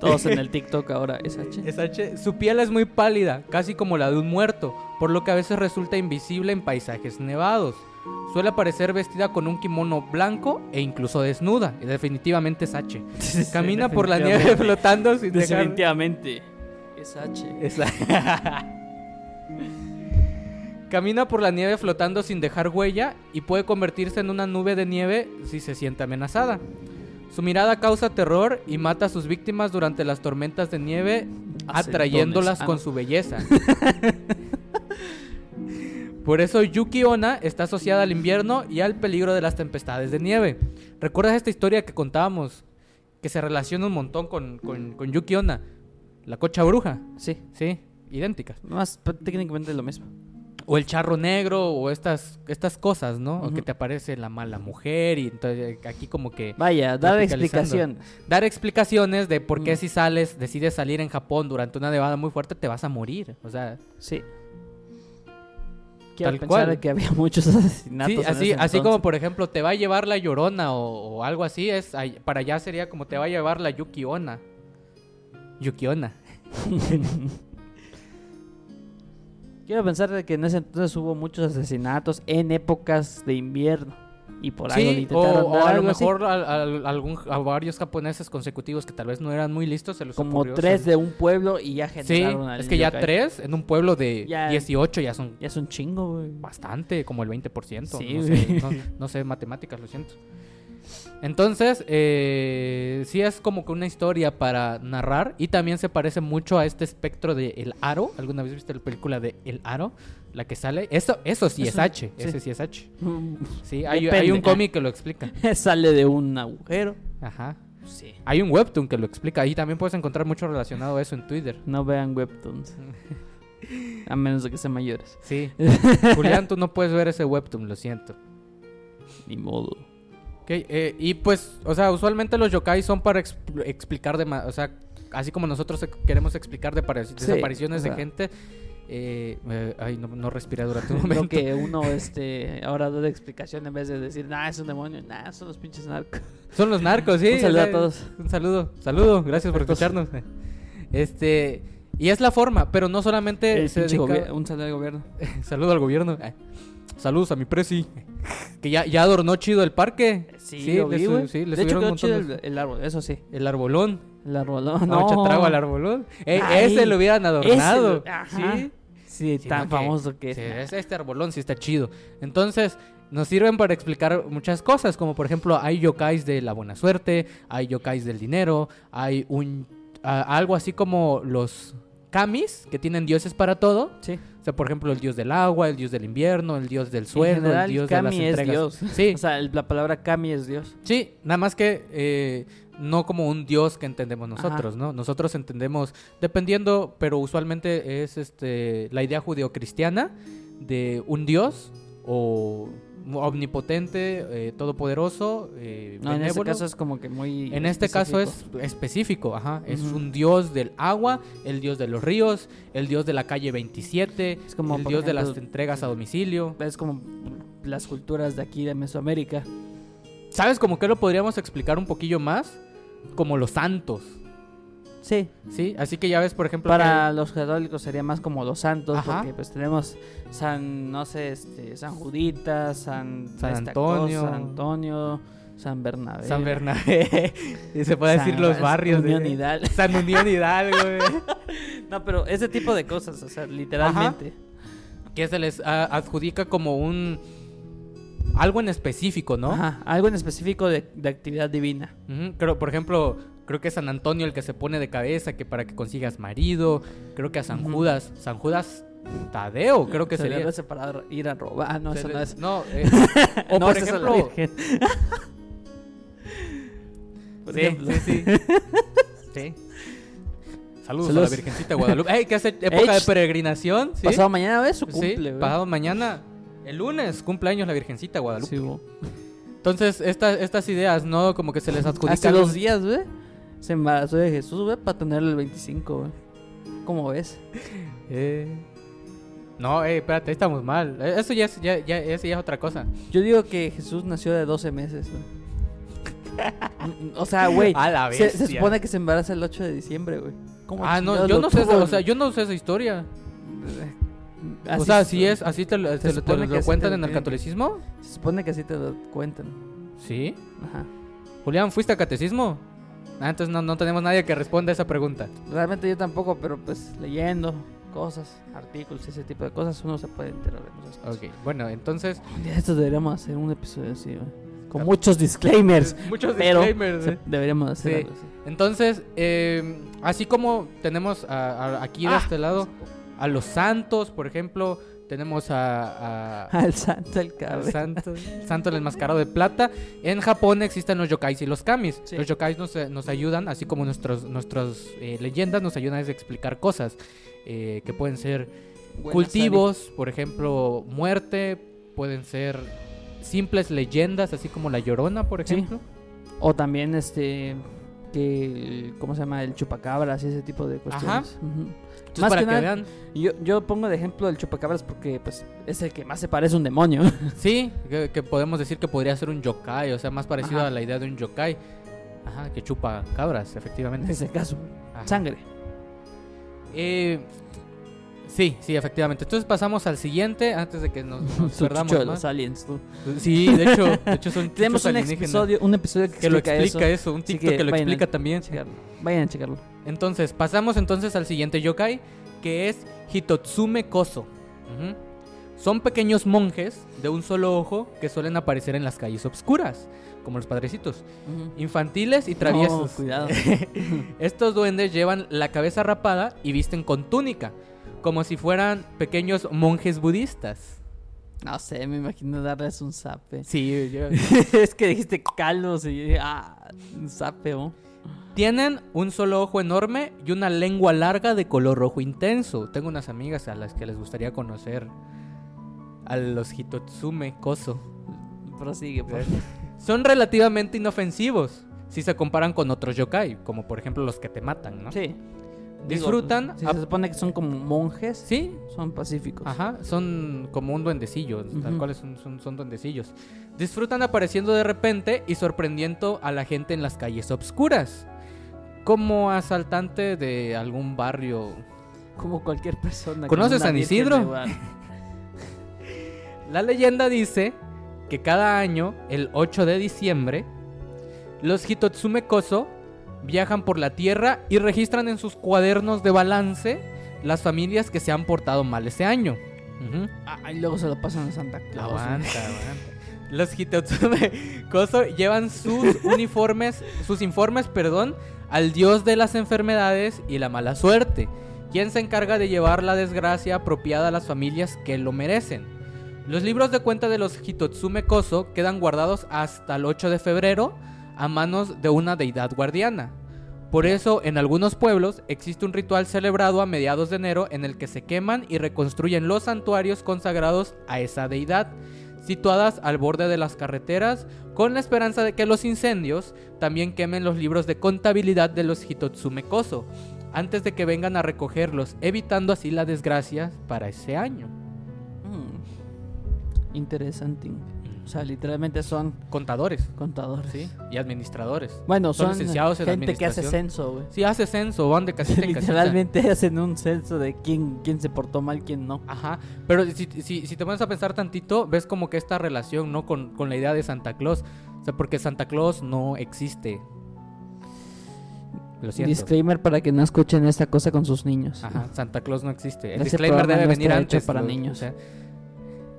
Todos en el TikTok ahora es H. Es H. Su piel es muy pálida, casi como la de un muerto, por lo que a veces resulta invisible en paisajes nevados. Suele aparecer vestida con un kimono blanco e incluso desnuda. Y definitivamente es H. (laughs) Camina por la nieve flotando sin dejar... Definitivamente es H. Esa- (laughs) Camina por la nieve flotando sin dejar huella y puede convertirse en una nube de nieve si se siente amenazada. Su mirada causa terror y mata a sus víctimas durante las tormentas de nieve, atrayéndolas. Ah, con su belleza. (laughs) Por eso Yuki Onna está asociada al invierno y al peligro de las tempestades de nieve. ¿Recuerdas esta historia que contábamos? Que se relaciona un montón con, con, con Yuki Onna. La cocha bruja. Sí, Sí, idénticas. más técnicamente lo mismo. O el charro negro, o estas, estas cosas, ¿no? O que te aparece la mala mujer, y entonces eh, aquí como que Vaya, dar explicación. dar explicaciones de por qué Mm. si sales, decides salir en Japón durante una nevada muy fuerte, te vas a morir. O sea, Sí. Quiero Tal pensar cual. que había (laughs) muchos asesinatos. sí, en así, ese así como por ejemplo te va a llevar la Llorona o, o algo así, es para allá sería como te va a llevar la Yukiona. Yukiona. (laughs) Quiero pensar de que en ese entonces hubo muchos asesinatos en épocas de invierno. Y por algo Sí, o, intentaron o dar a lo algo mejor al- algún, a varios japoneses consecutivos que tal vez no eran muy listos, se Como ocurrió tres de un pueblo y ya Sí, generaron al es que ya yokai. tres en un pueblo de Ya- 18 ya son Ya es un chingo, güey. bastante, como el 20%. Sí, no, sé, no, no sé matemáticas, lo siento. Entonces, eh, sí es como que una historia para narrar y también se parece mucho a este espectro de El Aro. ¿Alguna vez viste la película de El Aro? La que sale. Eso, eso sí es H. sí. Ese sí es H. Sí, hay, hay un cómic que lo explica. (laughs) Sale de un agujero. Ajá. Sí. Hay un webtoon que lo explica. Ahí también puedes encontrar mucho relacionado a eso en Twitter. No vean webtoons. (laughs) A menos de que sean mayores. Sí. (laughs) Julián, tú no puedes ver ese webtoon, lo siento. Ni modo. Eh, y pues, o sea, usualmente los yokai son para expl- explicar de o sea, así como nosotros queremos explicar de Sí, desapariciones o sea. de gente. eh, eh, ay, no, no respiré durante un (laughs) Lo momento. que uno este, ahora da de explicación en vez de decir, nah, es un demonio, nah, son los pinches narcos. (laughs) Son los narcos, sí. Un saludo a todos. Un saludo, saludo, gracias por escucharnos. Este, y es la forma, pero no solamente El se pinche dedica- gobier- un saludo al gobierno. (laughs) Saludo al gobierno. Ay, Saludos a mi presi. Que ya, ya adornó chido el parque. Sí, lo vi, güey. sí, le de hecho, quedó chido el, el árbol, eso sí. El arbolón. El arbolón, No, no. trago al arbolón. Eh, ese lo hubieran adornado. Ese ajá. Sí. Sí, Sí, tan que- famoso que es. Sí, es- este arbolón sí está chido. Entonces, nos sirven para explicar muchas cosas, como por ejemplo, hay yokais de la buena suerte, hay yokais del dinero, hay un algo así como los kamis, que tienen dioses para todo. Sí. O sea, por ejemplo, el dios del agua, el dios del invierno, el dios del En sueldo, general, el dios Kami de las es entregas. Dios. Sí, (laughs) O sea, la palabra Kami es Dios. Sí, nada más que eh, no como un dios que entendemos Ajá. nosotros, ¿no? Nosotros entendemos, dependiendo, pero usualmente es este la idea judeocristiana de un dios o omnipotente, eh, todopoderoso, eh, No, en este caso es como que muy. En este caso es específico, ajá. Es un dios del agua, el dios de los ríos, el dios de la calle 27, Es como, el dios de las entregas a domicilio. Es como las culturas de aquí de Mesoamérica. ¿Sabes cómo que lo podríamos explicar un poquillo más? Como los santos. Sí. Sí, así que ya ves, por ejemplo, Para los católicos sería más como los santos, Ajá. porque pues tenemos San, no sé, este, San Judita, San, San cosa, Antonio. San Antonio, San Bernabé. San Bernabé, (laughs) y se puede decir San- los barrios Unión de Hidalgo. (laughs) San Unión Hidalgo, güey. (laughs) No, pero ese tipo de cosas, o sea, literalmente. que se les ah, adjudica como un algo en específico, ¿no? Ajá, algo en específico de, de actividad divina. Ujú, Creo, por ejemplo, creo que es San Antonio el que se pone de cabeza que para que consigas marido, creo que a San. Judas, San Judas Tadeo, creo que Se sería. hace para ir a robar. No, Se eso le- no es. No, (laughs) eh, o no, por ejemplo. (laughs) Por Sí, ejemplo. sí, sí. (laughs) Sí. Saludos, a la Virgencita de Guadalupe. Ey, que hace época de peregrinación. ¿sí? Pasado mañana es su Sí, cumple, güey. pasado mañana. El lunes, cumpleaños la Virgencita de Guadalupe. Sí. Entonces, esta- estas ideas, ¿no? Como que se les adjudica. Hace dos días, güey. Se embarazó de Jesús, güey, para tenerle el 25, güey. ¿Cómo ves? (laughs) Eh, No, eh, espérate, ahí estamos mal. Eh, Eso ya es, ya, ya, eso ya es otra cosa. Yo digo que Jesús nació de 12 meses, güey. (laughs) o sea, güey. A la Se, se supone que se embaraza el 8 de diciembre, güey. ¿Cómo Ah, no, yo no sé, tuvo o sea, yo no sé esa historia. o Así sea, se- si es, así te, lo- te te así cuentan te lo en el catolicismo. Se supone que así te lo cuentan. Sí. Ajá. Julián, ¿fuiste a catecismo? Ah, entonces no, no tenemos nadie que responda a esa pregunta. Realmente yo tampoco, pero pues leyendo cosas, artículos, ese tipo de cosas, uno se puede enterar de muchas cosas. Ok, bueno, entonces... Un día esto deberíamos hacer un episodio así, güey. Con muchos disclaimers. (laughs) Muchos pero disclaimers. se- eh. deberíamos hacer Sí. algo así. Entonces, eh, así como tenemos a- a- aquí de Ah. este lado a los santos, por ejemplo, tenemos a, a- (laughs) Al santo el al santo, santo el enmascarado de plata. En Japón existen los yokais y los kamis. Sí. Los yokais nos, eh, nos ayudan, así como nuestros, nuestras eh, leyendas nos ayudan a explicar cosas eh, que pueden ser cultivos, por ejemplo, muerte, pueden ser simples leyendas, así como la Llorona, por ejemplo. O también este que el- ¿cómo se llama? El chupacabras y ese tipo de cuestiones. Ujú. Entonces, Más para que que, nada- vean, Yo, yo pongo de ejemplo el chupacabras porque pues es el que más se parece a un demonio. (laughs) sí, que, que podemos decir que podría ser un yokai, o sea, más parecido Ajá. a la idea de un yokai. Ajá, que chupa cabras, en efectivamente. ese caso. Ajá. Sangre. Eh, sí, sí, efectivamente. Entonces pasamos al siguiente antes de que nos, nos (laughs) perdamos de los aliens, tú. Sí, de hecho, de hecho son (laughs) Tenemos un episodio, un episodio que, que lo explica, explica eso. eso, un TikTok que, que lo a explica también. Checarlo. Vayan a checarlo. Entonces, pasamos entonces al siguiente yokai, que es Hitotsume Koso. Son pequeños monjes de un solo ojo que suelen aparecer en las calles obscuras, como los padrecitos, infantiles y traviesos. No, cuidado. (laughs) Estos duendes llevan la cabeza rapada y visten con túnica, como si fueran pequeños monjes budistas. No sé, me imagino darles un zape. Sí, yo- (laughs) (laughs) es que dijiste calvos y dije, ah, un zape, ¿o? Tienen un solo ojo enorme y una lengua larga de color rojo intenso. Tengo unas amigas a las que les gustaría conocer a los Hitotsume Koso. Prosigue, por (laughs) Son relativamente inofensivos si se comparan con otros yokai, como por ejemplo los que te matan, ¿no? Sí. Disfrutan Si se supone que son como monjes, Sí, son pacíficos. Ajá, son como un duendecillo, tal cual son, son, son duendecillos. Disfrutan apareciendo de repente y sorprendiendo a la gente en las calles obscuras. Como asaltante de algún barrio. Como cualquier persona. ¿Conoces San Isidro? La leyenda dice que cada año, el 8 de diciembre, los Hitotsume Koso viajan por la tierra y registran en sus cuadernos de balance las familias que se han portado mal ese año. Ah, y luego se lo pasan a Santa Claus. Aguanta, aguanta. Los Hitotsume Koso llevan sus (laughs) uniformes, sus informes, perdón, al dios de las enfermedades y la mala suerte, quien se encarga de llevar la desgracia apropiada a las familias que lo merecen. Los libros de cuenta de los Hitotsume Koso quedan guardados hasta el 8 de febrero a manos de una deidad guardiana. Por eso, en algunos pueblos existe un ritual celebrado a mediados de enero en el que se queman y reconstruyen los santuarios consagrados a esa deidad, situadas al borde de las carreteras, con la esperanza de que los incendios también quemen los libros de contabilidad de los Hitotsume Koso, antes de que vengan a recogerlos, evitando así la desgracia para ese año. Mm. Interesante. O sea, literalmente son Contadores, contadores. ¿sí? Y administradores. Bueno, Son son, licenciados en gente que hace censo, güey. Sí, hace censo, van de casita en casita. Literalmente (laughs) hacen un censo de quién, quién se portó mal, quién no. Ajá, pero si, si, si te pones a pensar tantito, ves como que esta relación, ¿no? Con, con la idea de Santa Claus. O sea, porque Santa Claus no existe. Lo siento. Disclaimer para que no escuchen esta cosa con sus niños. Ajá, Santa Claus no existe. El Ese disclaimer debe no venir está hecho antes. para lo- niños. o sea,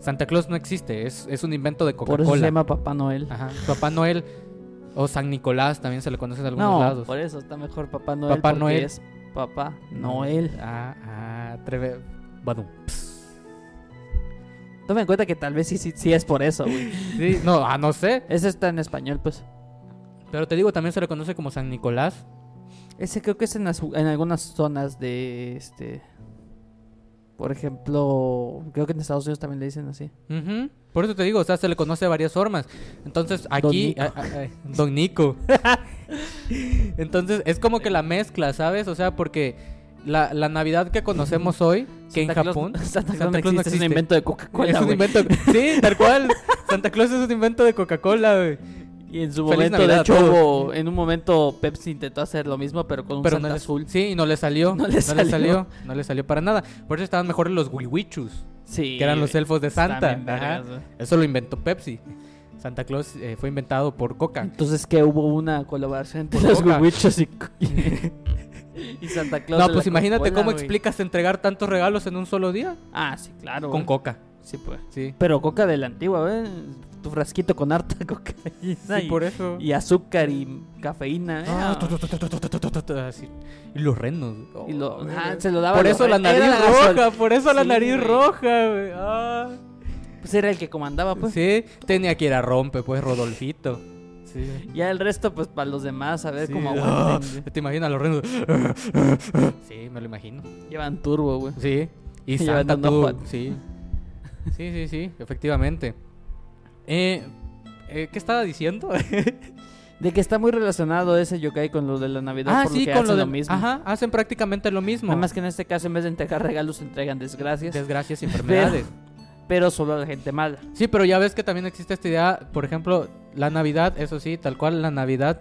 Santa Claus no existe, es, es un invento de Por eso se Coca-Cola. llama Papá Noel. Ajá, Papá Noel o San Nicolás también se le conoce en algunos no, lados. por eso está mejor Papá Noel. Papá porque Noel. es Papá Noel. Ah, ah, treve... Badum. Toma en cuenta que tal vez sí, sí, sí es por eso, güey. (laughs) Sí, no, ah, no sé. Ese está en español, pues. Pero te digo, también se le conoce como San Nicolás. Ese creo que es en, las- en algunas zonas de este. Por ejemplo, creo que en Estados Unidos también le dicen así. Ujú. Por eso te digo, o sea, se le conoce de varias formas. Entonces, aquí. Nico. Don Nico. (laughs) Entonces, es como que la mezcla, ¿sabes? O sea, porque la, la Navidad que conocemos hoy, que en Claus- Japón. (laughs) Santa Claus, Santa no Claus no existe, es un invento de Coca-Cola. Sí, tal cual. Santa Claus es un invento de Coca-Cola, güey. Y en su Feliz momento, Navidad de hecho, hubo- en un momento Pepsi intentó hacer lo mismo, pero con un Pero Santa no le, azul. Sí, y no le salió. (laughs) No le salió. No le salió para nada. Por eso estaban mejores los Wiwichus, Sí. que eran los elfos de Santa. Ajá. Eso lo inventó Pepsi. Santa Claus eh, fue inventado por Coca. Entonces, que hubo una colaboración entre Por los Coca. Wiwichos y, (laughs) y Santa Claus. No, pues imagínate cómo explicas entregar tantos regalos en un solo día. Ah, sí, claro. Con. Coca. Sí, pues. Sí. Pero coca de la antigua, ¿ves? tu frasquito con harta (laughs) cocaína y, azúcar y cafeína. ¿eh? Ah. Ah, y los renos. Oh, se lo daba por eso la nariz roja, por eso la nariz roja. Güey. Ah. Pues era el que comandaba, pues. Sí, tenía que ir a rompe, pues, Rodolfito. Sí. Ya el resto, pues, para los demás, a ver cómo oh, Te imaginas los renos. sí, me lo imagino. Llevan turbo, güey. Sí. Y (laughs) Santa. Sí. Sí, sí, sí, efectivamente. Eh, eh, ¿Qué estaba diciendo? (laughs) De que está muy relacionado ese yokai con lo de la Navidad. ah, por sí, lo que con hacen lo de... lo mismo. Ajá, hacen prácticamente lo mismo. Nada más que en este caso, en vez de entregar regalos, entregan desgracias. Desgracias y (laughs) enfermedades. pero solo a la gente mala. Sí, pero ya ves que también existe esta idea, por ejemplo, la Navidad, eso sí, tal cual la Navidad,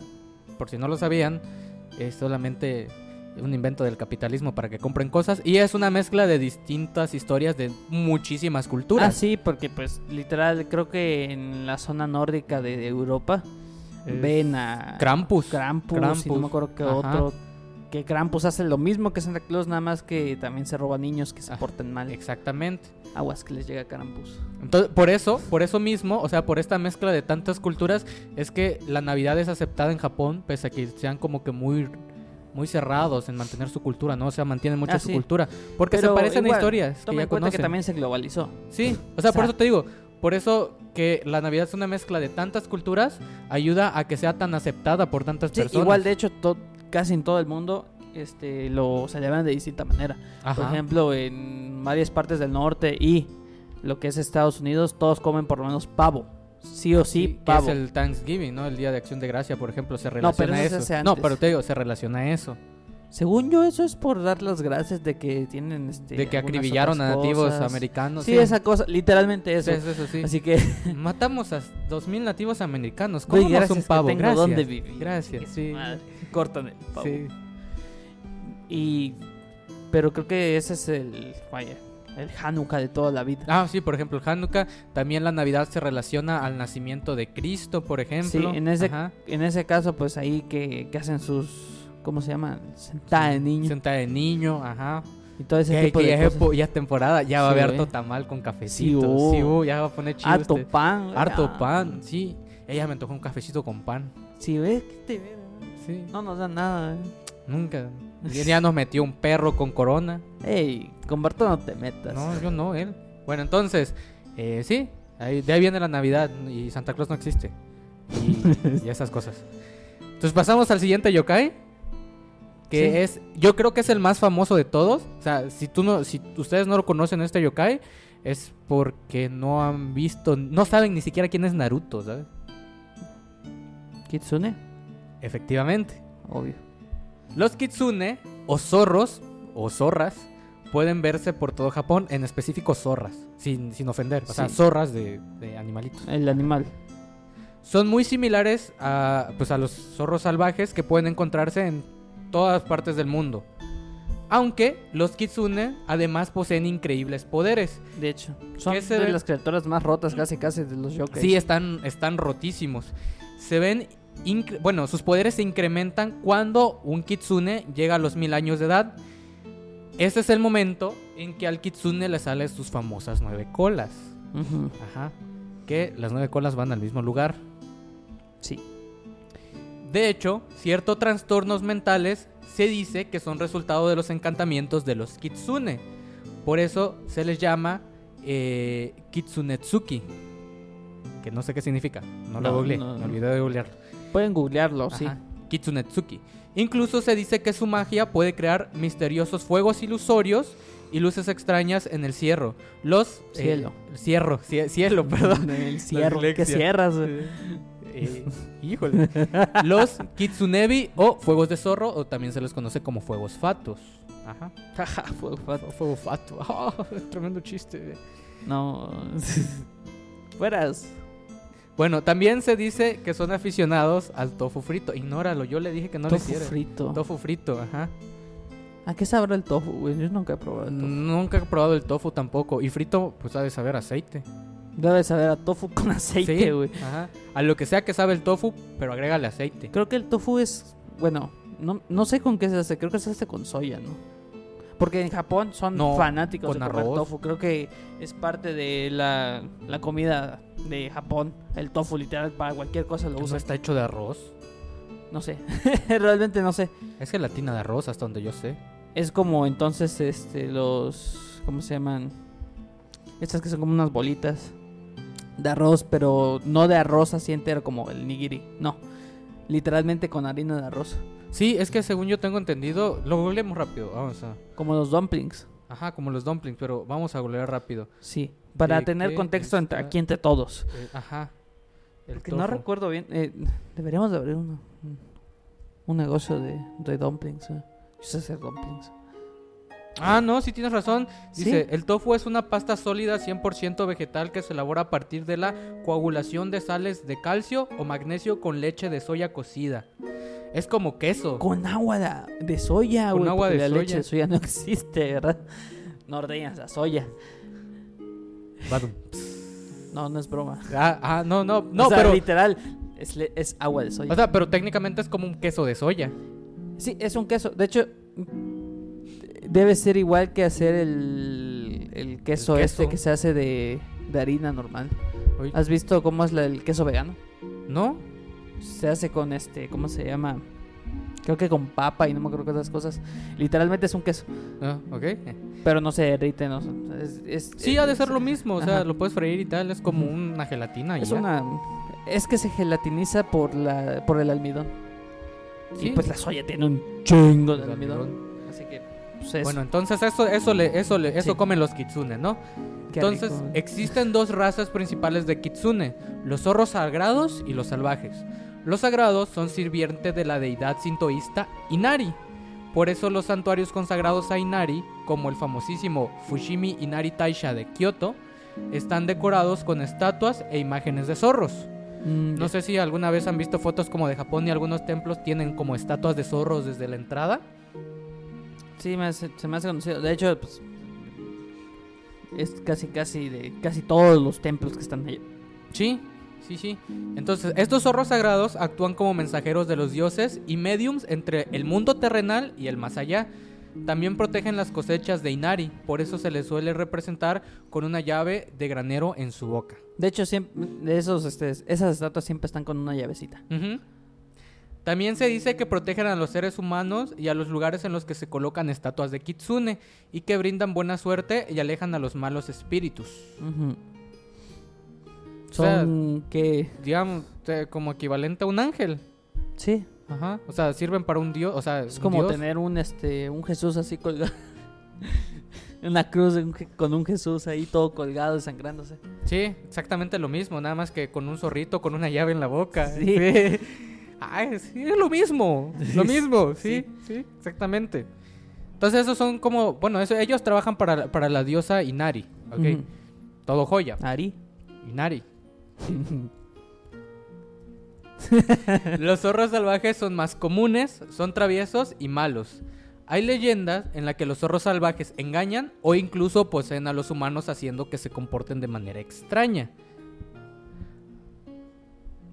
por si no lo sabían, es solamente un invento del capitalismo para que compren cosas y es una mezcla de distintas historias de muchísimas Ah, culturas. sí, porque pues literal creo que en la zona nórdica de Europa Es ven a Krampus. Krampus, y Krampus, no me acuerdo qué ajá. otro. Que Krampus hace lo mismo que Santa Claus, nada más que también se roba niños que se Ah, porten mal. Exactamente. Aguas que les llega Krampus. Entonces, por eso, por eso mismo, o sea, por esta mezcla de tantas culturas, es que la Navidad es aceptada en Japón, pese a que sean como que muy muy cerrados en mantener su cultura, ¿no? O sea, mantienen mucho Ah, su sí. cultura. Porque Pero se parecen igual, a historias que Toma ya en cuenta que conocen. también se globalizó. Sí, o sea, O por eso te digo, por eso que la Navidad es una mezcla de tantas culturas, ayuda a que sea tan aceptada por tantas Sí, personas. igual de hecho casi en todo el mundo este lo celebran de distinta manera. Por Ajá. ejemplo, en varias partes del norte y lo que es Estados Unidos, todos comen por lo menos pavo. Sí o sí, Sí, que pavo. es el Thanksgiving, ¿no? El Día de Acción de Gracia, por ejemplo, se No, relaciona pero a eso se eso. hace No, pero te digo, se relaciona a eso. Según yo, eso es por dar las gracias de que tienen este. de que acribillaron a nativos cosas. americanos. Sí, esa cosa, literalmente eso. Sí, eso, eso sí. Así que, (laughs) Matamos a 2.000 nativos americanos. ¿Cómo gracias un que pavo? tengo Gracias. dónde vivir. Gracias, Que sí. madre, Cortan el pavo. Sí. Y. Pero creo que ese es el. Vaya, el Hanukkah de toda la vida. Ah, sí, por ejemplo, el Hanukkah. También la Navidad se relaciona al nacimiento de Cristo, por ejemplo. Sí, en ese, Ajá. en ese caso, pues ahí que, que hacen sus. ¿Cómo se llama? Sentada de niño. Sentada de niño, ajá. y todo ese Que, tipo que de ya, cosas. ya es temporada, ya va a haber harto tamal con cafecito. Sí, uh. Sí, uh, ya va a poner chido. Harto este. pan. Harto Ah. pan, sí. Ella me antojó un cafecito con pan. Sí, ¿ves? ¿Qué te ve? Sí. No nos da nada. eh. Nunca. Y ya nos metió un perro con corona. Ey, con Barto no te metas. No, yo no, él. Bueno, entonces, eh, sí, ahí, de ahí viene la Navidad y Santa Claus no existe. Y, y esas cosas. Entonces pasamos al siguiente yokai, que Sí. es, yo creo que es el más famoso de todos. O sea, si tú no, si ustedes no lo conocen este yokai, es porque no han visto, no saben ni siquiera quién es Naruto, ¿sabes? Kitsune, Efectivamente. obvio. Los kitsune o zorros o zorras pueden verse por todo Japón, en específico zorras, sin, sin ofender, o sea, Sí. zorras de, de animalitos. El animal. Son muy similares a, pues, a los zorros salvajes que pueden encontrarse en todas partes del mundo. Aunque los kitsune además poseen increíbles poderes. De hecho, son ¿Qué se de las criaturas más rotas casi casi de los yokai. Sí, están, están rotísimos. Se ven, incre- bueno, sus poderes se incrementan cuando un kitsune llega a los mil años de edad. Ese es el momento en que al kitsune le salen sus famosas nueve colas. Ajá. Que las nueve colas van al mismo lugar. Sí. De hecho, ciertos trastornos mentales se dice que son resultado de los encantamientos de los kitsune. Por eso se les llama eh, kitsunetsuki. Que no sé qué significa. No, lo No, googleé. no, me olvidé de googlearlo. Pueden googlearlo, sí. Ajá, Kitsunetsuki. Incluso se dice que su magia puede crear misteriosos fuegos ilusorios y luces extrañas en el cierro. Los... eh, Cielo. cierro, cie- cielo, perdón. El (laughs) cierro. ¿Qué dislexia. cierras? Eh, híjole. Los Kitsunebi o fuegos de zorro, o también se les conoce como fuegos fatos. Ajá. Jaja, fue fato. Fuego fato. (laughs) Ah, tremendo chiste. No. (laughs) Fueras. Bueno, también se dice que son aficionados al tofu frito. Ignóralo, yo le dije que no lo tofu hiciera. frito. Tofu frito, ajá. ¿A qué sabrá el tofu, güey? Yo nunca he probado el tofu. Nunca he probado el tofu tampoco. Y frito, pues ha de saber aceite. Debe saber a tofu con aceite, Sí, güey. Ajá. A lo que sea que sabe el tofu, pero agrégale aceite. Creo que el tofu es. Bueno, no, no sé con qué se hace. Creo que se hace con soya, ¿no? Porque en Japón son No, fanáticos con de comer arroz. tofu. Creo que es parte de la, la comida de Japón. El tofu, literal, para cualquier cosa lo ¿No usan. está hecho de arroz? No sé. (laughs) Realmente no sé. Es gelatina de arroz, hasta donde yo sé. Es como entonces este los. ¿Cómo se llaman? Estas que son como unas bolitas de arroz, pero no de arroz así entero como el nigiri. No. Literalmente con harina de arroz. Sí, es que según yo tengo entendido, lo googleemos rápido, vamos a... Como los dumplings. Ajá, como los dumplings, pero vamos a googlear rápido. Sí, para ¿De tener contexto entre- está? aquí entre todos. Eh, ajá. El Porque no tofu. recuerdo bien. eh, deberíamos de abrir uno- un, un negocio de, de dumplings. eh. Yo sé hacer dumplings. Ah, no, sí tienes razón. Dice, Sí. el tofu es una pasta sólida 100% vegetal que se elabora a partir de la coagulación de sales de calcio o magnesio con leche de soya cocida. Es como queso. Con agua de, de soya, Con güey, agua de la leche de soya no (laughs) existe, ¿verdad? No ordeñas la soya. No, no es broma. Ah, ah, no, no, no, O sea, pero... literal, es, es agua de soya. O sea, pero técnicamente es como un queso de soya. sí, es un queso. De hecho, debe ser igual que hacer el, el queso, El este que se hace de, de harina normal. Uy, ¿Has visto cómo es la- el queso vegano? ¿No? Se hace con este, ¿cómo se llama? Creo que con papa y no me acuerdo qué otras cosas. Literalmente es un queso, Ah, ok. pero no se derrite, no. Es, es- Sí, es- ha de ser lo mismo. O sea, Ajá. lo puedes freír y tal. Es como una gelatina. y Es ya. una es que se gelatiniza por la por el almidón. Sí. Y pues la soya tiene un chingo de El almidón. almidón. Así que pues eso. Bueno, entonces eso, eso, le, eso, le, eso Sí. comen los kitsune, ¿no? Qué Entonces, rico. existen dos razas principales de kitsune, los zorros sagrados y los salvajes. Los sagrados son sirvientes de la deidad sintoísta Inari. Por eso los santuarios consagrados a Inari, como el famosísimo Fushimi Inari Taisha de Kioto, están decorados con estatuas e imágenes de zorros. Mm, No sé si alguna vez han visto fotos como de Japón y algunos templos tienen como estatuas de zorros desde la entrada. Sí, me hace- se me hace conocido. De hecho, pues es casi casi de casi todos los templos que están ahí. Sí, sí, sí. Entonces, estos zorros sagrados actúan como mensajeros de los dioses y mediums entre el mundo terrenal y el más allá. También protegen las cosechas de Inari, por eso se les suele representar con una llave de granero en su boca. De hecho, siempre de esos este, esas estatuas siempre están con una llavecita. También se dice que protegen a los seres humanos y a los lugares en los que se colocan estatuas de Kitsune y que brindan buena suerte y alejan a los malos espíritus. Ujú. O sea, Son que Digamos, como equivalente a un ángel. sí, Ajá. O sea, sirven para un dios. O sea, es como dios. tener un este un Jesús así colgado. (laughs) Una cruz con un Jesús ahí todo colgado, desangrándose. Sí, exactamente lo mismo, nada más que con un zorrito con una llave en la boca. Sí. (laughs) Ay, sí, es lo mismo, (laughs) lo mismo, sí, sí, exactamente. Entonces esos son como, bueno, eso, ellos trabajan para, para la diosa Inari, ¿ok? Todo joya, Ari. Inari. (laughs) Los zorros salvajes son más comunes, son traviesos y malos. Hay leyendas en las que los zorros salvajes engañan o incluso poseen a los humanos haciendo que se comporten de manera extraña.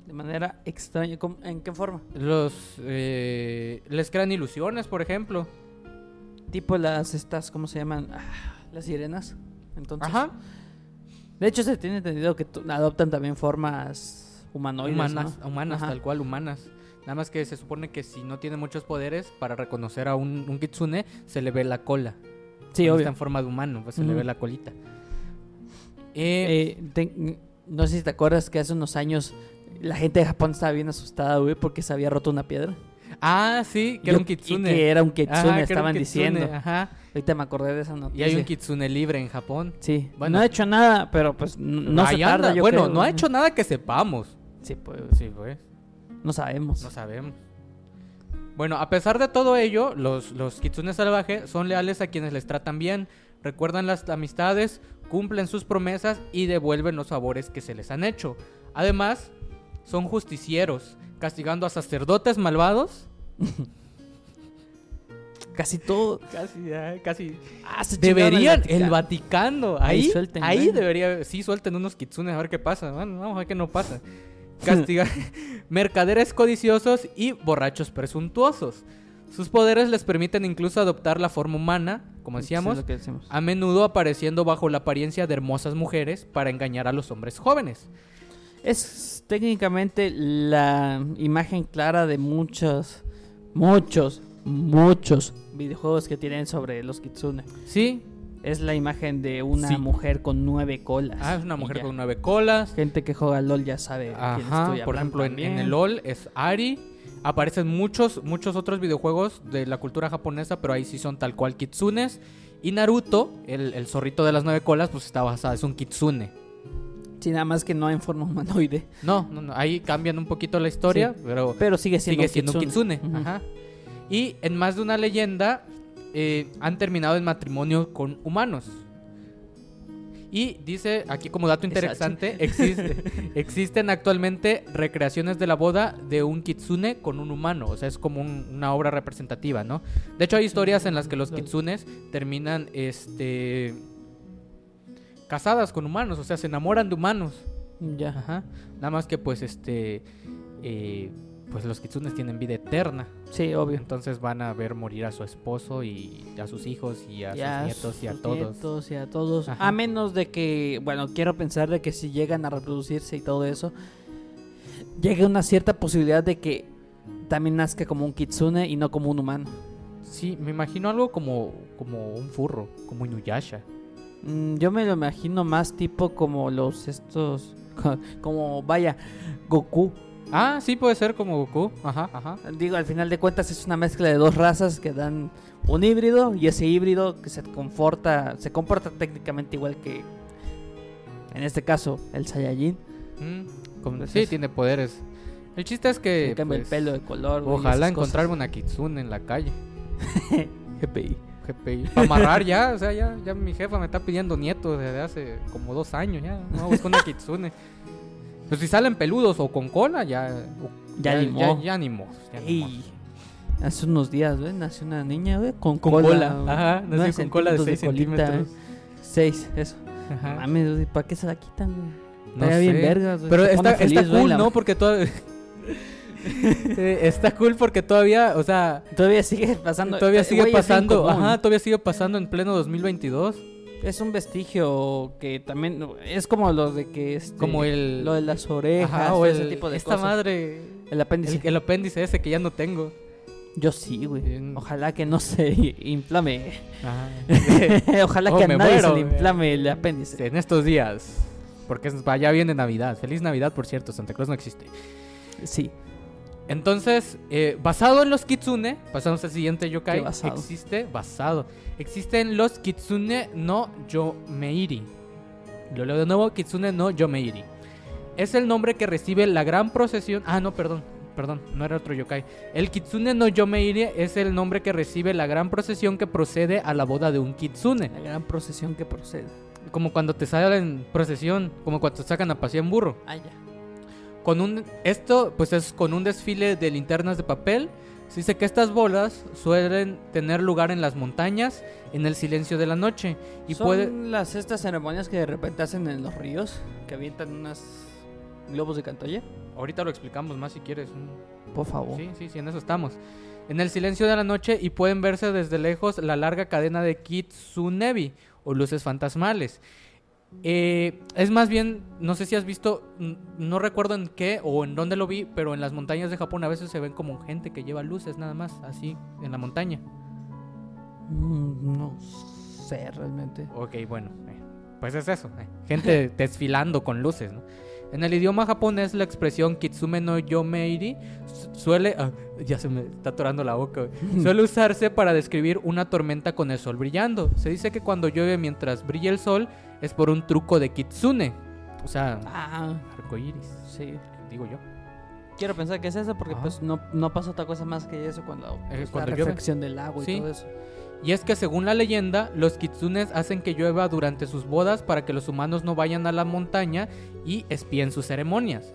De manera extraña. ¿Cómo- ¿En qué forma? Los eh, les crean ilusiones, por ejemplo. Tipo las estas, ¿cómo se llaman? Ah, las sirenas. Entonces, Ajá. De hecho, se tiene entendido que adoptan también formas humanoides. Humanas, ¿no? humanas, Ajá. tal cual, humanas. Nada más que se supone que si no tiene muchos poderes, para reconocer a un, un kitsune, se le ve la cola. Sí, Cuando obvio. Está en forma de humano, pues se le ve la colita. Eh, Eh, te- no sé si te acuerdas que hace unos años la gente de Japón estaba bien asustada, güey, porque se había roto una piedra. Ah, sí, que era un y kitsune. que era un kitsune, Ajá, un estaban kitsune, diciendo. Ajá. Ahorita me acordé de esa Y noticia. hay un kitsune libre en Japón. Sí, Bueno. no ha hecho nada, pero pues no se tarda, anda. yo Bueno, creo. no ha hecho nada que sepamos. Sí, pues, Sí, pues. no sabemos. No sabemos. Bueno, a pesar de todo ello, los, los kitsune salvajes son leales a quienes les tratan bien, recuerdan las amistades, cumplen sus promesas y devuelven los favores que se les han hecho. Además, son justicieros, castigando a sacerdotes malvados. (laughs) Casi todo. Casi, casi. Ah, se chingaron el Deberían, Vaticano. el Vaticano. Ahí Ahí, suelten, ahí debería, sí, suelten unos kitsunes a ver qué pasa. Bueno, vamos a ver qué no pasa. Castigar (laughs) mercaderes codiciosos y borrachos presuntuosos. Sus poderes les permiten incluso adoptar la forma humana, como decíamos, a menudo apareciendo bajo la apariencia de hermosas mujeres para engañar a los hombres jóvenes. Es técnicamente la imagen clara de muchos, muchos, muchos videojuegos que tienen sobre los kitsune. Sí, Es la imagen de una Sí. mujer con nueve colas. ah, es una mujer con nueve colas. Gente que juega LOL ya sabe de quién Ajá, estoy por ejemplo, en, en el LOL es Ari. Aparecen muchos, muchos otros videojuegos de la cultura japonesa, pero ahí sí son tal cual kitsunes. Y Naruto, el, el zorrito de las nueve colas, pues está basado, es un kitsune. Sí, nada más que no en forma humanoide. No, no, no, ahí cambian un poquito la historia, pero Pero sigue siendo, sigue siendo un kitsune. Ajá. Y en más de una leyenda eh, han terminado en matrimonio con humanos. Y dice aquí como dato Es interesante, existe- (laughs) existen actualmente recreaciones de la boda de un kitsune con un humano. O sea, es como un- una obra representativa, ¿no? De hecho, hay historias en las que los kitsunes terminan este casadas con humanos, o sea, se enamoran de humanos. Ya. Ajá. Nada más que pues este eh, pues los kitsunes tienen vida eterna. Sí, obvio. Entonces van a ver morir a su esposo y a sus hijos y a sus nietos y a todos. nietos y a todos. Ajá. A menos de que, bueno, quiero pensar de que si llegan a reproducirse y todo eso, llegue una cierta posibilidad de que también nazca como un kitsune y no como un humano. Sí, me imagino algo como como un furro, como Inuyasha. Mm, yo me lo imagino más tipo como los estos, (laughs) como vaya, Goku. Ah, sí puede ser como Goku. Ajá, ajá. Digo, al final de cuentas es una mezcla de dos razas que dan un híbrido y ese híbrido que se comporta, se comporta técnicamente igual que, en este caso, el Saiyajin. Mm, como- Pues sí, tiene poderes. El chiste es que cambia pues, el pelo de color. Ojalá cosas. encontrarme una kitsune en la calle. (laughs) GPI. GPI. Para amarrar ya, o sea, ya, ya mi jefa me está pidiendo nietos desde hace como dos años ya. No, busco una kitsune. Pues si salen peludos o con cola, ya. Ya ya, ni ya. Ey, Hace unos días, güey, nació una niña, güey, con, Con cola. cola, güey. ajá, nació Nueve con cola de centímetros seis colita, centímetros. güey. Seis, eso. Ajá. Mames, ¿para qué se la quitan, güey? No bien sé. vergas, güey. Pero está, está feliz, güey, cool, la- ¿no? Porque todavía. Eh, está cool porque todavía, o sea, Todavía sigue pasando. todavía eh, sigue güey, pasando, ajá, todavía sigue pasando en pleno 2022. Es un vestigio que también es como lo de que este, Como el. lo de las orejas ajá, o ese tipo de esta cosas. madre. El apéndice. El, el apéndice ese que ya no tengo. Yo sí, güey. Ojalá que no se (laughs) inflame. Ajá. (laughs) Ojalá Oh, que a nadie muero, se le güey. inflame el apéndice. en estos días. Porque ya viene Navidad. Feliz Navidad, por cierto. Santa Claus no existe. Sí. Entonces, eh, basado en los kitsune, pasamos al siguiente yokai. ¿Qué basado? Existe, basado. Existen los kitsune no yomeiri. Lo leo de nuevo, kitsune no yomeiri. Es el nombre que recibe la gran procesión. Ah, no, perdón. Perdón, no era otro yokai. El kitsune no yomeiri es el nombre que recibe la gran procesión que procede a la boda de un kitsune. La gran procesión que procede. Como cuando te salen procesión, como cuando te sacan a pasear en burro. Ah, ya. Con un, esto pues es con un desfile de linternas de papel. Se dice que estas bolas suelen tener lugar en las montañas en el silencio de la noche. Y Son puede... las estas ceremonias que de repente hacen en los ríos, que avientan unos globos de cantoya. Ahorita lo explicamos más si quieres. Por favor. Sí, sí, sí, en eso estamos. En el silencio de la noche y pueden verse desde lejos la larga cadena de kitsunebi o luces fantasmales. Eh, es más bien, no sé si has visto, no recuerdo en qué o en dónde lo vi, pero en las montañas de Japón a veces se ven como gente que lleva luces nada más, así, en la montaña. Mm, no sé realmente. Ok, bueno, eh, pues es eso, eh, gente (laughs) desfilando con luces, ¿no? En el idioma japonés la expresión kitsume no yomeiri su- suele... ah, ya se me está atorando la boca. (laughs) Suele usarse para describir una tormenta con el sol brillando. Se dice que cuando llueve mientras brilla el sol es por un truco de kitsune. O sea, Ah, arcoíris, sí. digo yo. Quiero pensar que es eso porque pues no, no pasa otra cosa más que eso cuando, Eh, pues, cuando la llueve. reflexión del agua y todo eso. Y es que según la leyenda, los kitsunes hacen que llueva durante sus bodas para que los humanos no vayan a la montaña y espíen sus ceremonias.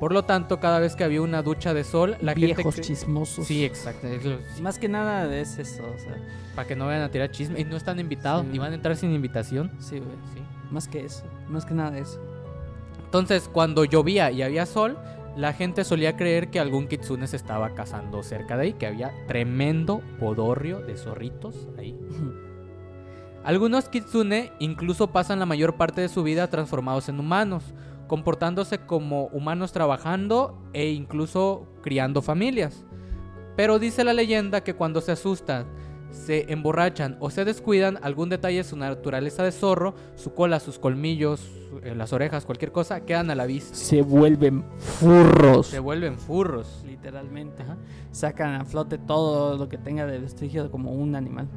Por lo tanto, cada vez que había una ducha de sol, la Viejos gente... chismosos. Sí, exacto. es lo- sí, Más que nada es eso, o sea, para que no vayan a tirar chisme. Y no están invitados, Sí. y van a entrar sin invitación. sí, güey. Sí. Más que eso, más que nada eso. Entonces, cuando llovía y había sol, la gente solía creer que algún kitsune se estaba cazando cerca de ahí, que había tremendo podorrio de zorritos ahí. (laughs) Algunos kitsune incluso pasan la mayor parte de su vida transformados en humanos, comportándose como humanos trabajando e incluso criando familias. Pero dice la leyenda que cuando se asustan, se emborrachan o se descuidan, algún detalle de su naturaleza de zorro, su cola, sus colmillos, eh, las orejas, cualquier cosa, quedan a la vista. Se vuelven furros. Se vuelven furros. Literalmente. Ajá. Sacan a flote todo lo que tenga de vestigio como un animal.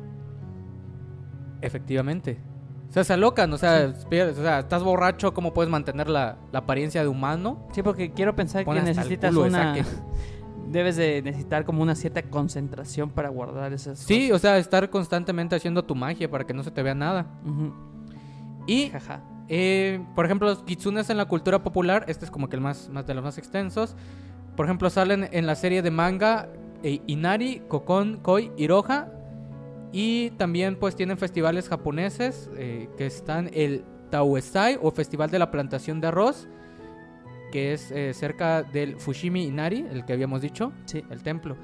Efectivamente. O sea, se alocan, o sea, o sea, estás borracho, ¿cómo puedes mantener la, la apariencia de humano? Sí, porque quiero pensar que necesitas culo una... saque. (laughs) Debes de necesitar como una cierta concentración para guardar esas Sí, o sea, estar constantemente haciendo tu magia para que no se te vea nada. Ujú. Y, Jaja. eh, por ejemplo, los kitsunes en la cultura popular, este es como que el más, más de los más extensos. Por ejemplo, salen en la serie de manga eh, Inari, Kokon, Koi, Iroha. Y también pues tienen festivales japoneses eh, que están el Tauesai o Festival de la Plantación de Arroz, que es eh, cerca del Fushimi Inari, el que habíamos dicho, Sí. el templo.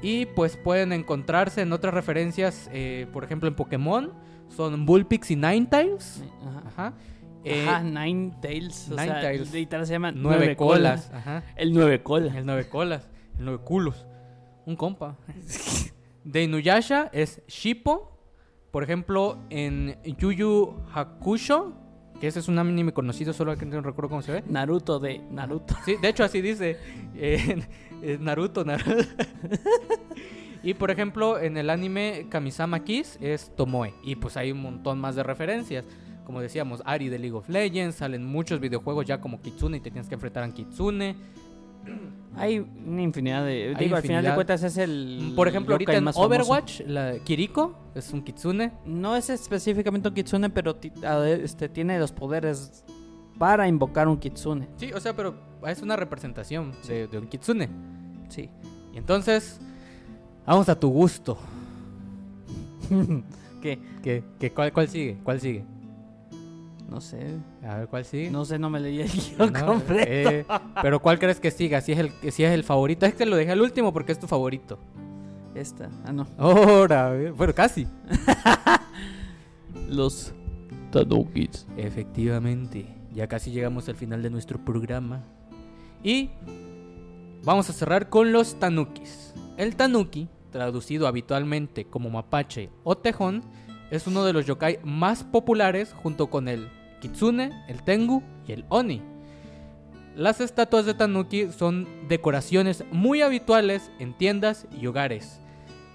Y pues pueden encontrarse en otras referencias, eh, por ejemplo en Pokémon, son Bullpix y Ninetales. Ajá. Ajá. Eh, Ajá, Nine Tails. O sea, Ninetales. literal se llama nueve, colas. Ajá. El nueve colas. El nueve colas. El nueve culos. Un compa. (laughs) De Inuyasha es Shippo. Por ejemplo, en Yu Yu Hakusho, que ese es un anime conocido, solo que no recuerdo cómo se ve. Naruto de Naruto. Sí, de hecho así dice. eh, (laughs) eh, Naruto, Naruto. (laughs) y por ejemplo, en el anime Kamisama Kiss es Tomoe. Y pues hay un montón más de referencias. Como decíamos, Ari de League of Legends. Salen muchos videojuegos ya como Kitsune y te tienes que enfrentar a Kitsune. Hay una infinidad de. Hay digo, al final de infinidad. cuentas es el. Por ejemplo, ahorita en más famoso. Overwatch, la Kiriko es un Kitsune. No es específicamente un kitsune, pero este, tiene los poderes para invocar un kitsune. Sí, o sea, pero es una representación de, de un Kitsune. Sí. Y entonces, vamos a tu gusto. (laughs) ¿Qué? ¿Qué, qué, cuál, ¿Cuál sigue? ¿Cuál sigue? No sé. A ver, ¿cuál sigue? No sé, no me leí el guion No, completo. eh, pero ¿cuál crees que siga? Si es el, si es el favorito. Es que lo dejé al último porque es tu favorito. Esta. Ah, no. Ahora, eh, bueno, casi. (laughs) Los Tanukis. Efectivamente, ya casi llegamos al final de nuestro programa. Y vamos a cerrar con los tanukis. El tanuki, traducido habitualmente como mapache o tejón, es uno de los yokai más populares junto con el kitsune, el tengu y el oni. Las estatuas de tanuki son decoraciones muy habituales en tiendas y hogares.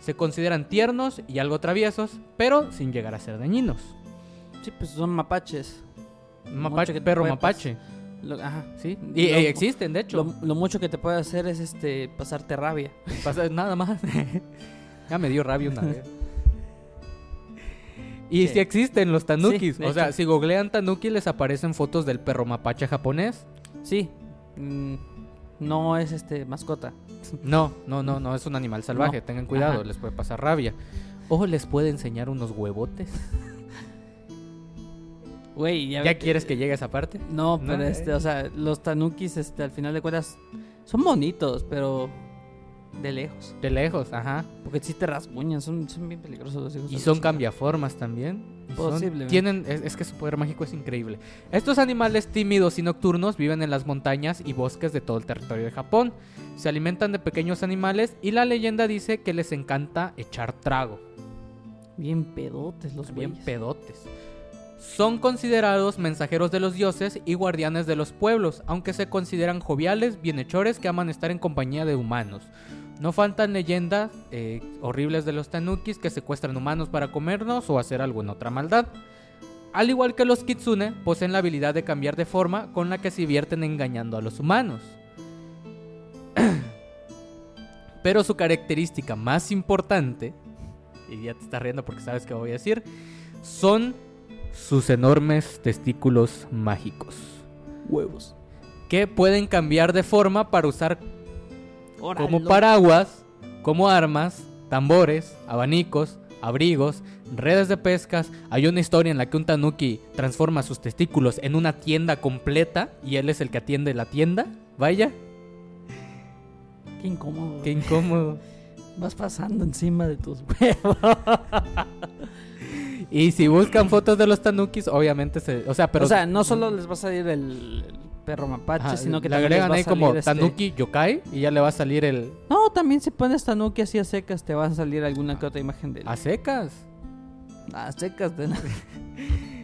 Se consideran tiernos y algo traviesos, pero sin llegar a ser dañinos. Sí, pues son mapaches. Mapache, que perro puede mapache. Lo- ajá. Sí, y Lo- existen, de hecho. Lo, lo mucho que te puede hacer es este pasarte rabia. Pasa nada más. (laughs) ya me dio rabia una vez. Y Sí. si existen los tanukis. Sí, o sea, hecho. si googlean tanuki les aparecen fotos del perro mapache japonés. Sí. mm, no es este mascota. No, no, no, no, es un animal salvaje. No. Tengan cuidado, Ajá. les puede pasar rabia. O les puede enseñar unos huevotes. (laughs) Güey, ya, ¿Ya quieres que llegue a esa parte? No, No, pero eh. este, o sea, los tanukis, este, al final de cuentas, son bonitos, pero de lejos. De lejos, ajá. Porque si te rasguñan, son, son bien peligrosos los hijos Y son cambiaformas también. Posiblemente. tienen, es, es que su poder mágico es increíble. Estos animales tímidos y nocturnos viven en las montañas y bosques de todo el territorio de Japón. Se alimentan de pequeños animales y la leyenda dice que les encanta echar trago. Bien pedotes los Bien güeyes. pedotes. Son considerados mensajeros de los dioses y guardianes de los pueblos, aunque se consideran joviales, bienhechores que aman estar en compañía de humanos. No faltan leyendas eh, horribles de los tanukis que secuestran humanos para comernos o hacer alguna otra maldad. Al igual que los kitsune, poseen la habilidad de cambiar de forma con la que se divierten engañando a los humanos. (clears throat) Pero su característica más importante, y ya te estás riendo porque sabes que voy a decir, son sus enormes testículos mágicos, Huevos. que pueden cambiar de forma para usar como paraguas, como armas, tambores, abanicos, abrigos, redes de pescas. Hay una historia en la que un tanuki transforma sus testículos en una tienda completa y él es el que atiende la tienda. Vaya, Qué incómodo. qué incómodo. (laughs) Vas pasando encima de tus huevos. (laughs) Y si buscan fotos de los tanukis, obviamente se, o sea, pero o sea, no solo les va a salir el, el perro mapache, Ajá, sino que le también les agregan va a ahí salir como este- tanuki yokai y ya le va a salir el No, también si pones tanuki así a secas, te va a salir alguna que otra imagen de él. a secas. A secas de (laughs)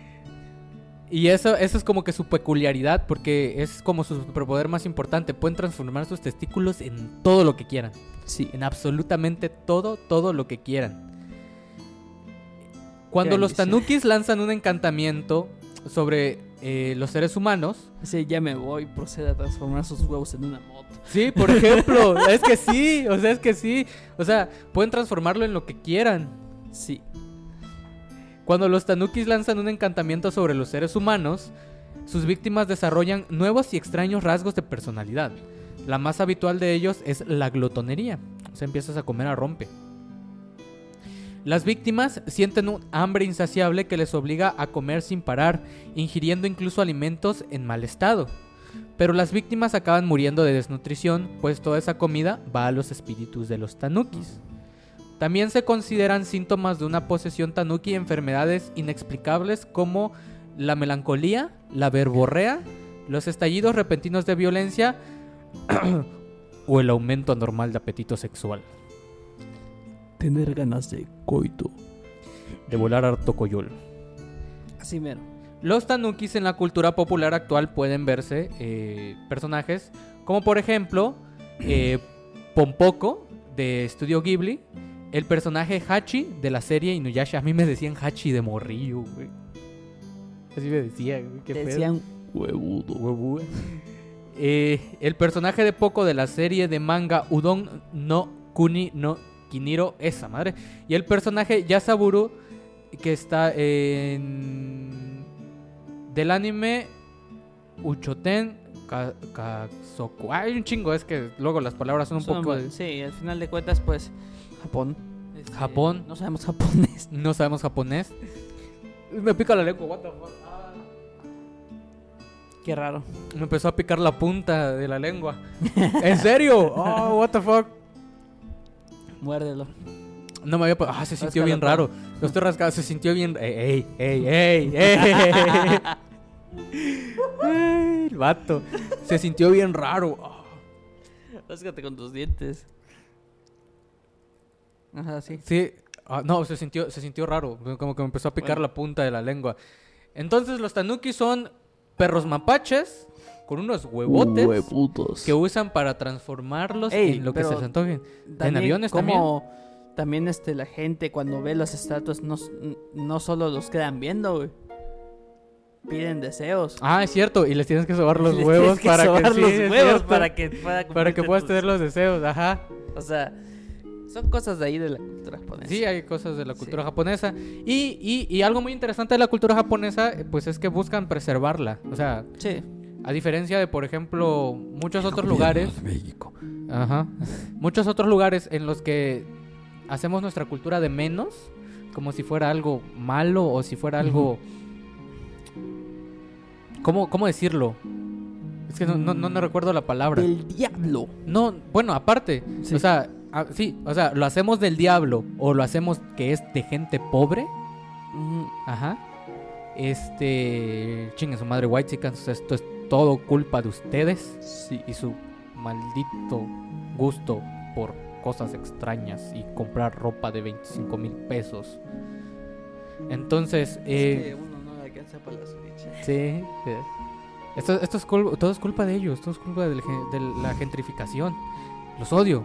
Y eso, eso es como que su peculiaridad, porque es como su superpoder más importante. Pueden transformar sus testículos en todo lo que quieran. Sí. En absolutamente todo, todo lo que quieran. Cuando los tanukis lanzan un encantamiento sobre eh, los seres humanos, Sí, ya me voy, procede a transformar sus huevos en una moto. sí, por ejemplo, (laughs) es que sí, o sea, es que sí, o sea, pueden transformarlo en lo que quieran. Sí. Cuando los tanukis lanzan un encantamiento sobre los seres humanos, sus víctimas desarrollan nuevos y extraños rasgos de personalidad. La más habitual de ellos es la glotonería, o sea, empiezas a comer a rompe. Las víctimas sienten un hambre insaciable que les obliga a comer sin parar, ingiriendo incluso alimentos en mal estado. Pero las víctimas acaban muriendo de desnutrición, pues toda esa comida va a los espíritus de los tanukis. También se consideran síntomas de una posesión tanuki enfermedades inexplicables como la melancolía, la verborrea, los estallidos repentinos de violencia (clears throat) o el aumento anormal de apetito sexual. Tener ganas de coito. De volar harto coyol. Así mero. Los tanukis en la cultura popular actual pueden verse eh, personajes como por ejemplo eh, Pompoko de Estudio Ghibli, el personaje Hachi de la serie Inuyasha. A mí me decían Hachi de morrillo, güey. Así me decían, güey. Qué. Decían huevudo. Huevo. Eh, el personaje de Poco de la serie de manga Udon no Kuni no Kiniro, esa madre. Y el personaje Yasaburu, que está en. del anime Uchoten Ka- Kazoku. Hay un chingo, es que luego las palabras son un Son poco. Sí, al final de cuentas, pues, Japón. Este, Japón. No sabemos japonés. No sabemos japonés. Me pica la lengua, what the fuck. Ah. Qué raro. Me empezó a picar la punta de la lengua. ¿En serio? (laughs) Oh, what the fuck. Muérdelo. No me había... Ah, se sintió bien raro. Lo estoy rascando, se sintió bien... ¡Ey, ey, (laughs) ey, ey! ey. (laughs) El vato. Se sintió bien raro. Ráscate con tus dientes. Ajá, sí. Sí. Ah, no, se sintió, se sintió raro. Como que me empezó a picar Bueno. la punta de la lengua. Entonces los tanuki son perros mapaches con unos huevotes que usan para transformarlos Ey, en lo que se les antoje. También, aviones como también este la gente cuando ve las estatuas no, no solo los quedan viendo, güey. Piden deseos. Ah, es cierto. Y les tienes que sobar los (laughs) Les huevos que para sobar que sí, los huevos cierto. para que pueda (laughs) para que cumplirte puedas tus- tener los deseos, ajá. O sea, son cosas de ahí de la cultura japonesa. Sí, hay cosas de la cultura Sí. japonesa. Y, y, y algo muy interesante de la cultura japonesa, pues es que buscan preservarla. O sea, Sí. A diferencia de, por ejemplo, muchos otros lugares. Ajá. Muchos otros lugares en los que hacemos nuestra cultura de menos, como si fuera algo malo o si fuera algo. ¿Cómo, cómo decirlo? Es que no, no, no, recuerdo la palabra. Del diablo. No, bueno, aparte, Sí. o sea, sí, o sea, lo hacemos del diablo o lo hacemos que es de gente pobre, ajá. Este, chingue su madre White esto es todo culpa de ustedes Sí. y su maldito gusto por cosas extrañas y comprar ropa de 25 mil pesos. Entonces, eh, Es que uno no alcanza para la Switch. Sí. eh. Esto, esto es todo es culpa de ellos, todo es culpa del de la gentrificación. Los odio.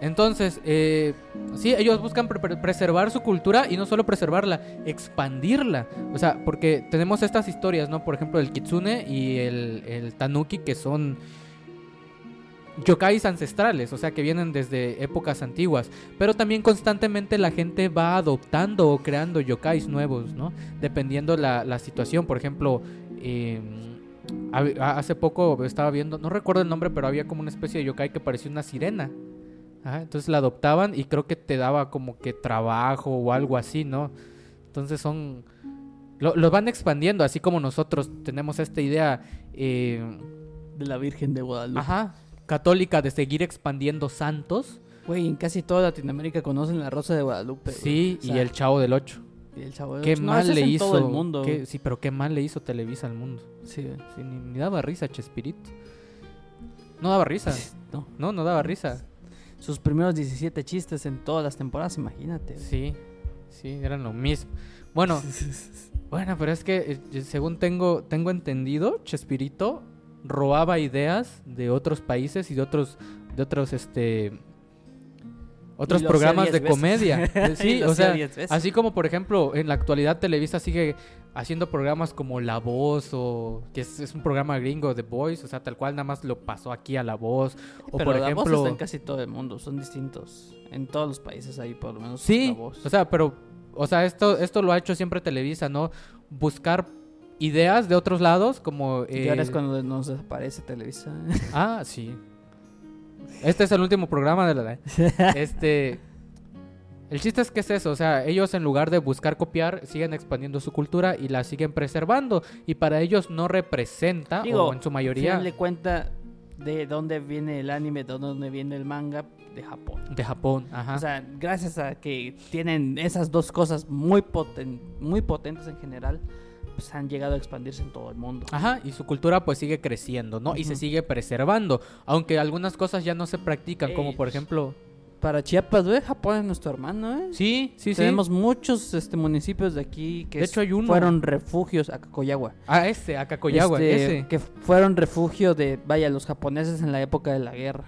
Entonces, eh, sí, ellos buscan pre- pre- preservar su cultura y no solo preservarla, expandirla. O sea, porque tenemos estas historias, ¿no? Por ejemplo, el kitsune y el, el tanuki, que son yokais ancestrales, o sea, que vienen desde épocas antiguas. Pero también constantemente la gente va adoptando o creando yokais nuevos, ¿no? Dependiendo la, la situación. Por ejemplo, eh, hace poco estaba viendo, no recuerdo el nombre, pero había como una especie de yokai que parecía una sirena. Ajá, entonces la adoptaban y creo que te daba como que trabajo o algo así, ¿no? Entonces son... Lo, lo van expandiendo, así como nosotros tenemos esta idea... eh, De la Virgen de Guadalupe. Ajá, católica de seguir expandiendo santos. Güey, en casi toda Latinoamérica conocen la Rosa de Guadalupe. Sí, O sea, y el Chavo del Ocho. y el Chavo del Qué Ocho. Mal le en hizo. todo el mundo. qué- sí, pero qué mal le hizo Televisa al mundo. Sí. Sí, ni, ni daba risa, Chespirito. No daba risa. (laughs) No. No, no daba risa. Sus primeros 17 chistes en todas las temporadas, imagínate. güey. Sí, sí, eran lo mismo. Bueno, (laughs) bueno, pero es que eh, según tengo, tengo entendido, Chespirito robaba ideas de otros países y de otros, de otros, este, otros programas 10 de veces. comedia. (laughs) Sí, o sea, 10 veces. así como por ejemplo en la actualidad Televisa sigue haciendo programas como La Voz o que es, es un programa gringo de Voice, o sea, tal cual nada más lo pasó aquí a La Voz o Pero por la voz ejemplo está en casi todo el mundo, son distintos. En todos los países hay por lo menos Sí, la voz. o sea, pero o sea, esto esto lo ha hecho siempre Televisa, ¿no? Buscar ideas de otros lados como y ahora eh, es cuando nos desaparece Televisa. Ah, sí. Este es el último programa de la (laughs) Este. El chiste es que es eso, o sea, ellos en lugar de buscar copiar, siguen expandiendo su cultura y la siguen preservando. Y para ellos no representa, Digo, o en su mayoría, de cuenta de dónde viene el anime, de dónde viene el manga, de Japón. de Japón. Ajá. O sea, gracias a que tienen esas dos cosas muy, poten- muy potentes en general, pues han llegado a expandirse en todo el mundo. Ajá, y su cultura pues sigue creciendo, ¿no? Y se sigue preservando. Aunque algunas cosas ya no se practican, como Ey, por ejemplo. Para Chiapas, güey, Japón es nuestro hermano, ¿eh? Sí, sí, sí. Tenemos muchos este, municipios de aquí que De hecho, hay uno. fueron refugios a Kakoyawa. Ah, ese, Akakoyawa, Este, ese. Que fueron refugio de, vaya, los japoneses en la época de la guerra.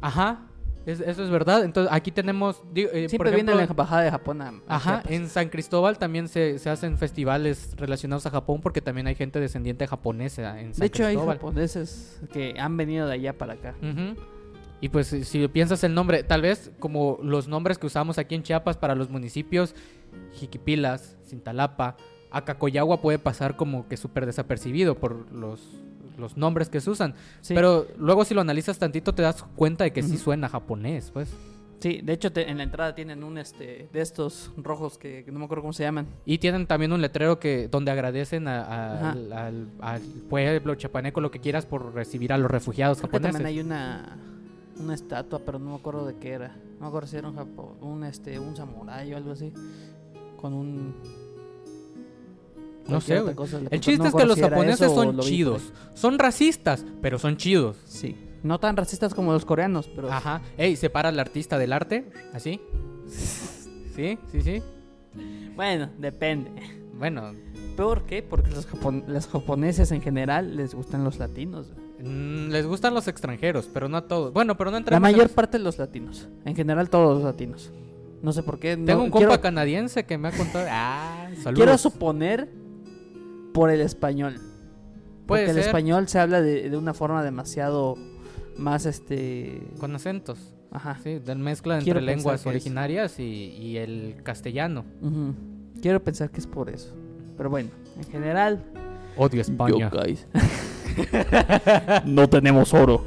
Ajá, es- eso es verdad. Entonces, aquí tenemos. digo, eh, por Siempre viene ejemplo, la embajada de Japón a, a Ajá, Chiapas. en San Cristóbal también se, se hacen festivales relacionados a Japón porque también hay gente descendiente japonesa en San De hecho, hay japoneses que han venido de allá para acá. Ujú. Y pues si- piensas el nombre, tal vez como los nombres que usamos aquí en Chiapas para los municipios, Jiquipilas, Cintalapa, Acacoyagua puede pasar como que súper desapercibido por los, los nombres que se usan. Sí. Pero luego si lo analizas tantito te das cuenta de que sí Ujú. suena japonés, pues. Sí, de hecho te- en la entrada tienen un este de estos rojos que, que no me acuerdo cómo se llaman. Y tienen también un letrero que donde agradecen a- al, al- al pueblo chapaneco lo que quieras por recibir a los refugiados Creo que japoneses. también hay una una estatua, pero no me acuerdo de qué era. No me acuerdo si era un un este un samurái o algo así con un No sé, güey. El chiste No es que los japoneses son lo chidos. Son racistas, pero son chidos. Sí. No tan racistas como los coreanos, pero Ajá. Ey, separa al artista del arte, así. Sí, sí, sí. bueno, depende. Bueno, ¿Por qué? Porque los, japon- los japoneses en general les gustan los latinos. Mm, les gustan los extranjeros, pero no a todos. Bueno, pero no La entramos en mayor parte de los latinos. En general todos los latinos. No sé por qué. no- Tengo un compa quiero, canadiense que me ha contado. Ah, saludos. quiero suponer por el español. Puede porque el español se habla de, de una forma demasiado más este... Con acentos. Ajá. Sí, de mezcla entre Quiero lenguas originarias y, y el castellano. Quiero pensar que es por eso. Pero bueno, en general... Odio España. Yokais. (laughs) (laughs) no tenemos oro.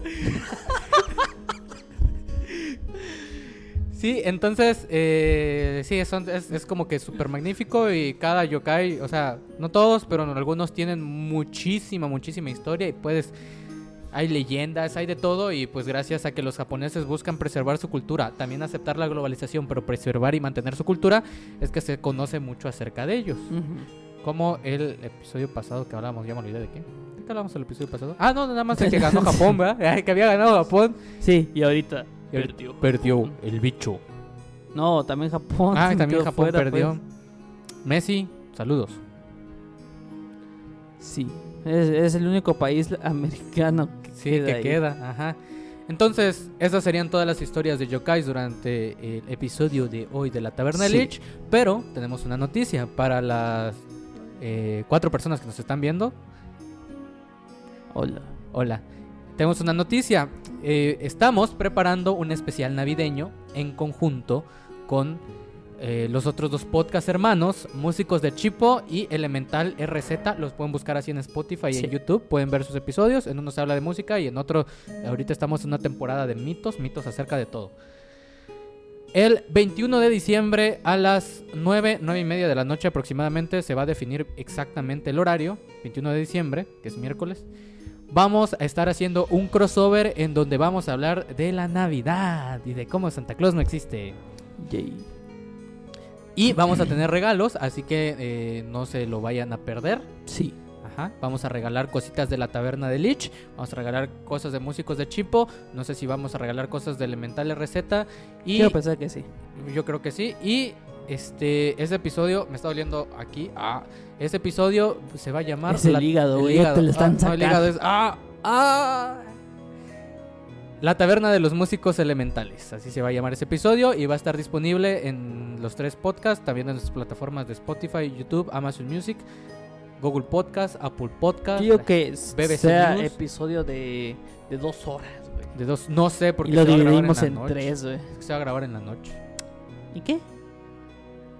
Sí, entonces, eh, sí, son- es, es como que súper magnífico y cada yokai, o sea, no todos, pero algunos tienen muchísima, muchísima historia y puedes, hay leyendas, hay de todo y pues gracias a que los japoneses buscan preservar su cultura, también aceptar la globalización, pero preservar y mantener su cultura, es que se conoce mucho acerca de ellos. Ujú. Como el episodio pasado que hablábamos, ya me olvidé de qué. ¿De qué hablamos el episodio pasado? Ah, no, nada más de que ganó Japón, ¿verdad? (laughs) que había ganado Japón. Sí, y ahorita... Y ahorita Perdió el bicho. No, también Japón. Ah, también Japón fuera, perdió. pues. Messi, saludos. Sí, es, es el único país (laughs) americano que Sí, queda que ahí. queda, ajá. Entonces, esas serían todas las historias de yokais durante el episodio de hoy de la Taberna de Sí. Lich. Pero tenemos una noticia para las eh, cuatro personas que nos están viendo. Hola. Hola. Tenemos una noticia. Eh, estamos preparando un especial navideño en conjunto con eh, los otros dos podcast hermanos, Músicos de Chipo y Elemental RZ. Los pueden buscar así en Spotify y Sí. en YouTube. Pueden ver sus episodios. En uno se habla de música y en otro, ahorita estamos en una temporada de mitos, mitos acerca de todo. El 21 de diciembre a las 9, 9 y media de la noche aproximadamente se va a definir exactamente el horario. 21 de diciembre, que es miércoles. Vamos a estar haciendo un crossover en donde vamos a hablar de la Navidad y de cómo Santa Claus no existe. Yay. Y vamos a tener regalos, así que eh, no se lo vayan a perder. Sí. Ajá. Vamos a regalar cositas de la taberna de Lich. Vamos a regalar cosas de músicos de Chipo. No sé si vamos a regalar cosas de Elemental Receta. Y Quiero pensar que sí. yo creo que sí. Y este ese episodio me está doliendo aquí. Ah, ese episodio se va a llamar Es el hígado, güey, te lo están Ah, no, el sacando. hígado es ah, ah. La Taberna de los Músicos Elementales. Así se va a llamar ese episodio y va a estar disponible en los tres podcasts, también en las plataformas de Spotify, YouTube, Amazon Music, Google Podcast, Apple Podcast. Digo que BBC sea News. episodio de, de dos horas, güey. De dos, no sé porque Y lo se va a grabar dividimos la en, noche. tres, güey. Se va a grabar en la noche. ¿Y qué?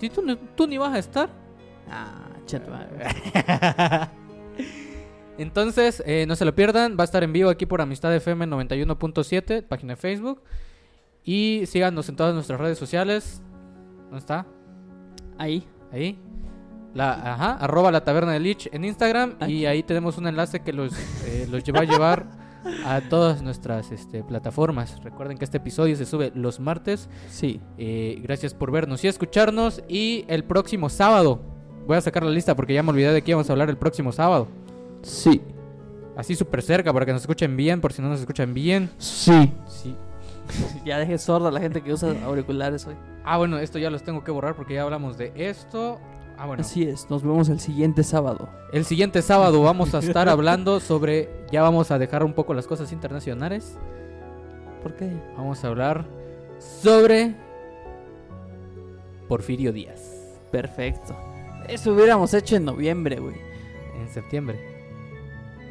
¿Y tú, no- tú ni vas a estar? Ah, madre. (laughs) Entonces, eh, no se lo pierdan. Va a estar en vivo aquí por Amistad FM 91.7, página de Facebook. Y síganos en todas nuestras redes sociales. ¿Dónde está? Ahí. Ahí. La, ajá, arroba la taberna de Lich en Instagram. Y ahí tenemos un enlace que los, eh, los lleva a llevar a todas nuestras este, plataformas. Recuerden que este episodio se sube los martes. Sí. Eh, gracias por vernos y escucharnos. Y el próximo sábado. Voy a sacar la lista porque ya me olvidé de qué íbamos a hablar el próximo sábado. Sí. Así súper cerca para que nos escuchen bien, por si no nos escuchan bien. Sí. Sí. (laughs) Ya deje sorda a la gente que usa auriculares hoy. Ah, bueno, esto ya los tengo que borrar porque ya hablamos de esto. Ah, bueno. Así es, nos vemos el siguiente sábado. El siguiente sábado vamos a estar (laughs) hablando sobre. Ya vamos a dejar un poco las cosas internacionales. ¿Por qué? Vamos a hablar sobre. Porfirio Díaz. Perfecto. Eso hubiéramos hecho en noviembre, güey. En septiembre.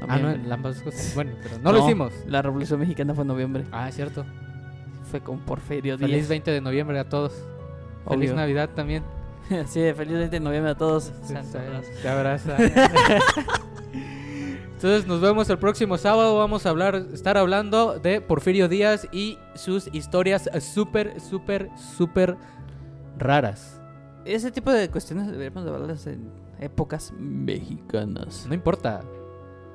Ah, no, Noviembre. ambas cosas. (laughs) Bueno, pero no, lo hicimos. La Revolución Mexicana fue en noviembre. Ah, es cierto. Fue con Porfirio Feliz Díaz. 20 de noviembre a todos. Feliz. Navidad también. (laughs) sí, feliz 20 de noviembre a todos. Santo. Te abraza. (laughs) Entonces nos vemos el próximo sábado. Vamos a hablar, estar hablando de Porfirio Díaz y sus historias súper, súper, súper raras. Ese tipo de cuestiones deberíamos de hablarlas en épocas mexicanas. No importa.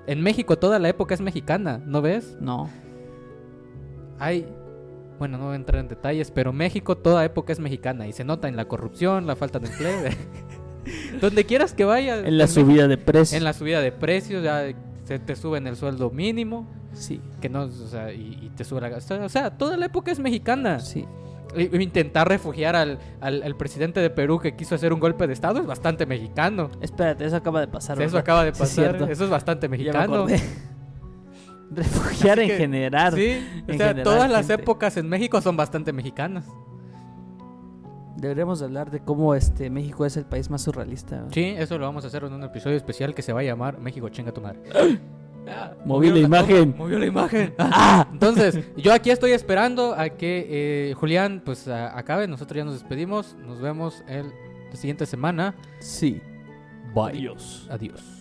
En México toda la época es mexicana, ¿no ves? No. Hay, bueno, no voy a entrar en detalles, pero México toda época es mexicana y se nota en la corrupción, la falta de empleo. (laughs) Donde quieras que vayas. En la subida de precios. En la subida de precios, ya se te suben el sueldo mínimo. Sí. que no, o sea, y, y te sube la O sea, toda la época es mexicana. Sí. Intentar refugiar al, al, al presidente de Perú que quiso hacer un golpe de estado es bastante mexicano. Espérate, eso acaba de pasar. Sea, eso acaba de Sí, es pasar. eso es bastante mexicano. (laughs) Refugiar Así en que- general. Sí, o En sea, general, todas las gente. épocas en México son bastante mexicanas. Deberíamos de hablar de cómo este México es el país más surrealista. Sí, eso lo vamos a hacer en un episodio especial que se va a llamar México chinga tu madre. (gasps) Ah, Moví la imagen. movió la imagen. (laughs) Ah, (laughs) entonces, yo aquí estoy esperando a que eh, Julián pues a- acabe. Nosotros ya nos despedimos. Nos vemos el, la siguiente semana. Sí. Bye. Adiós.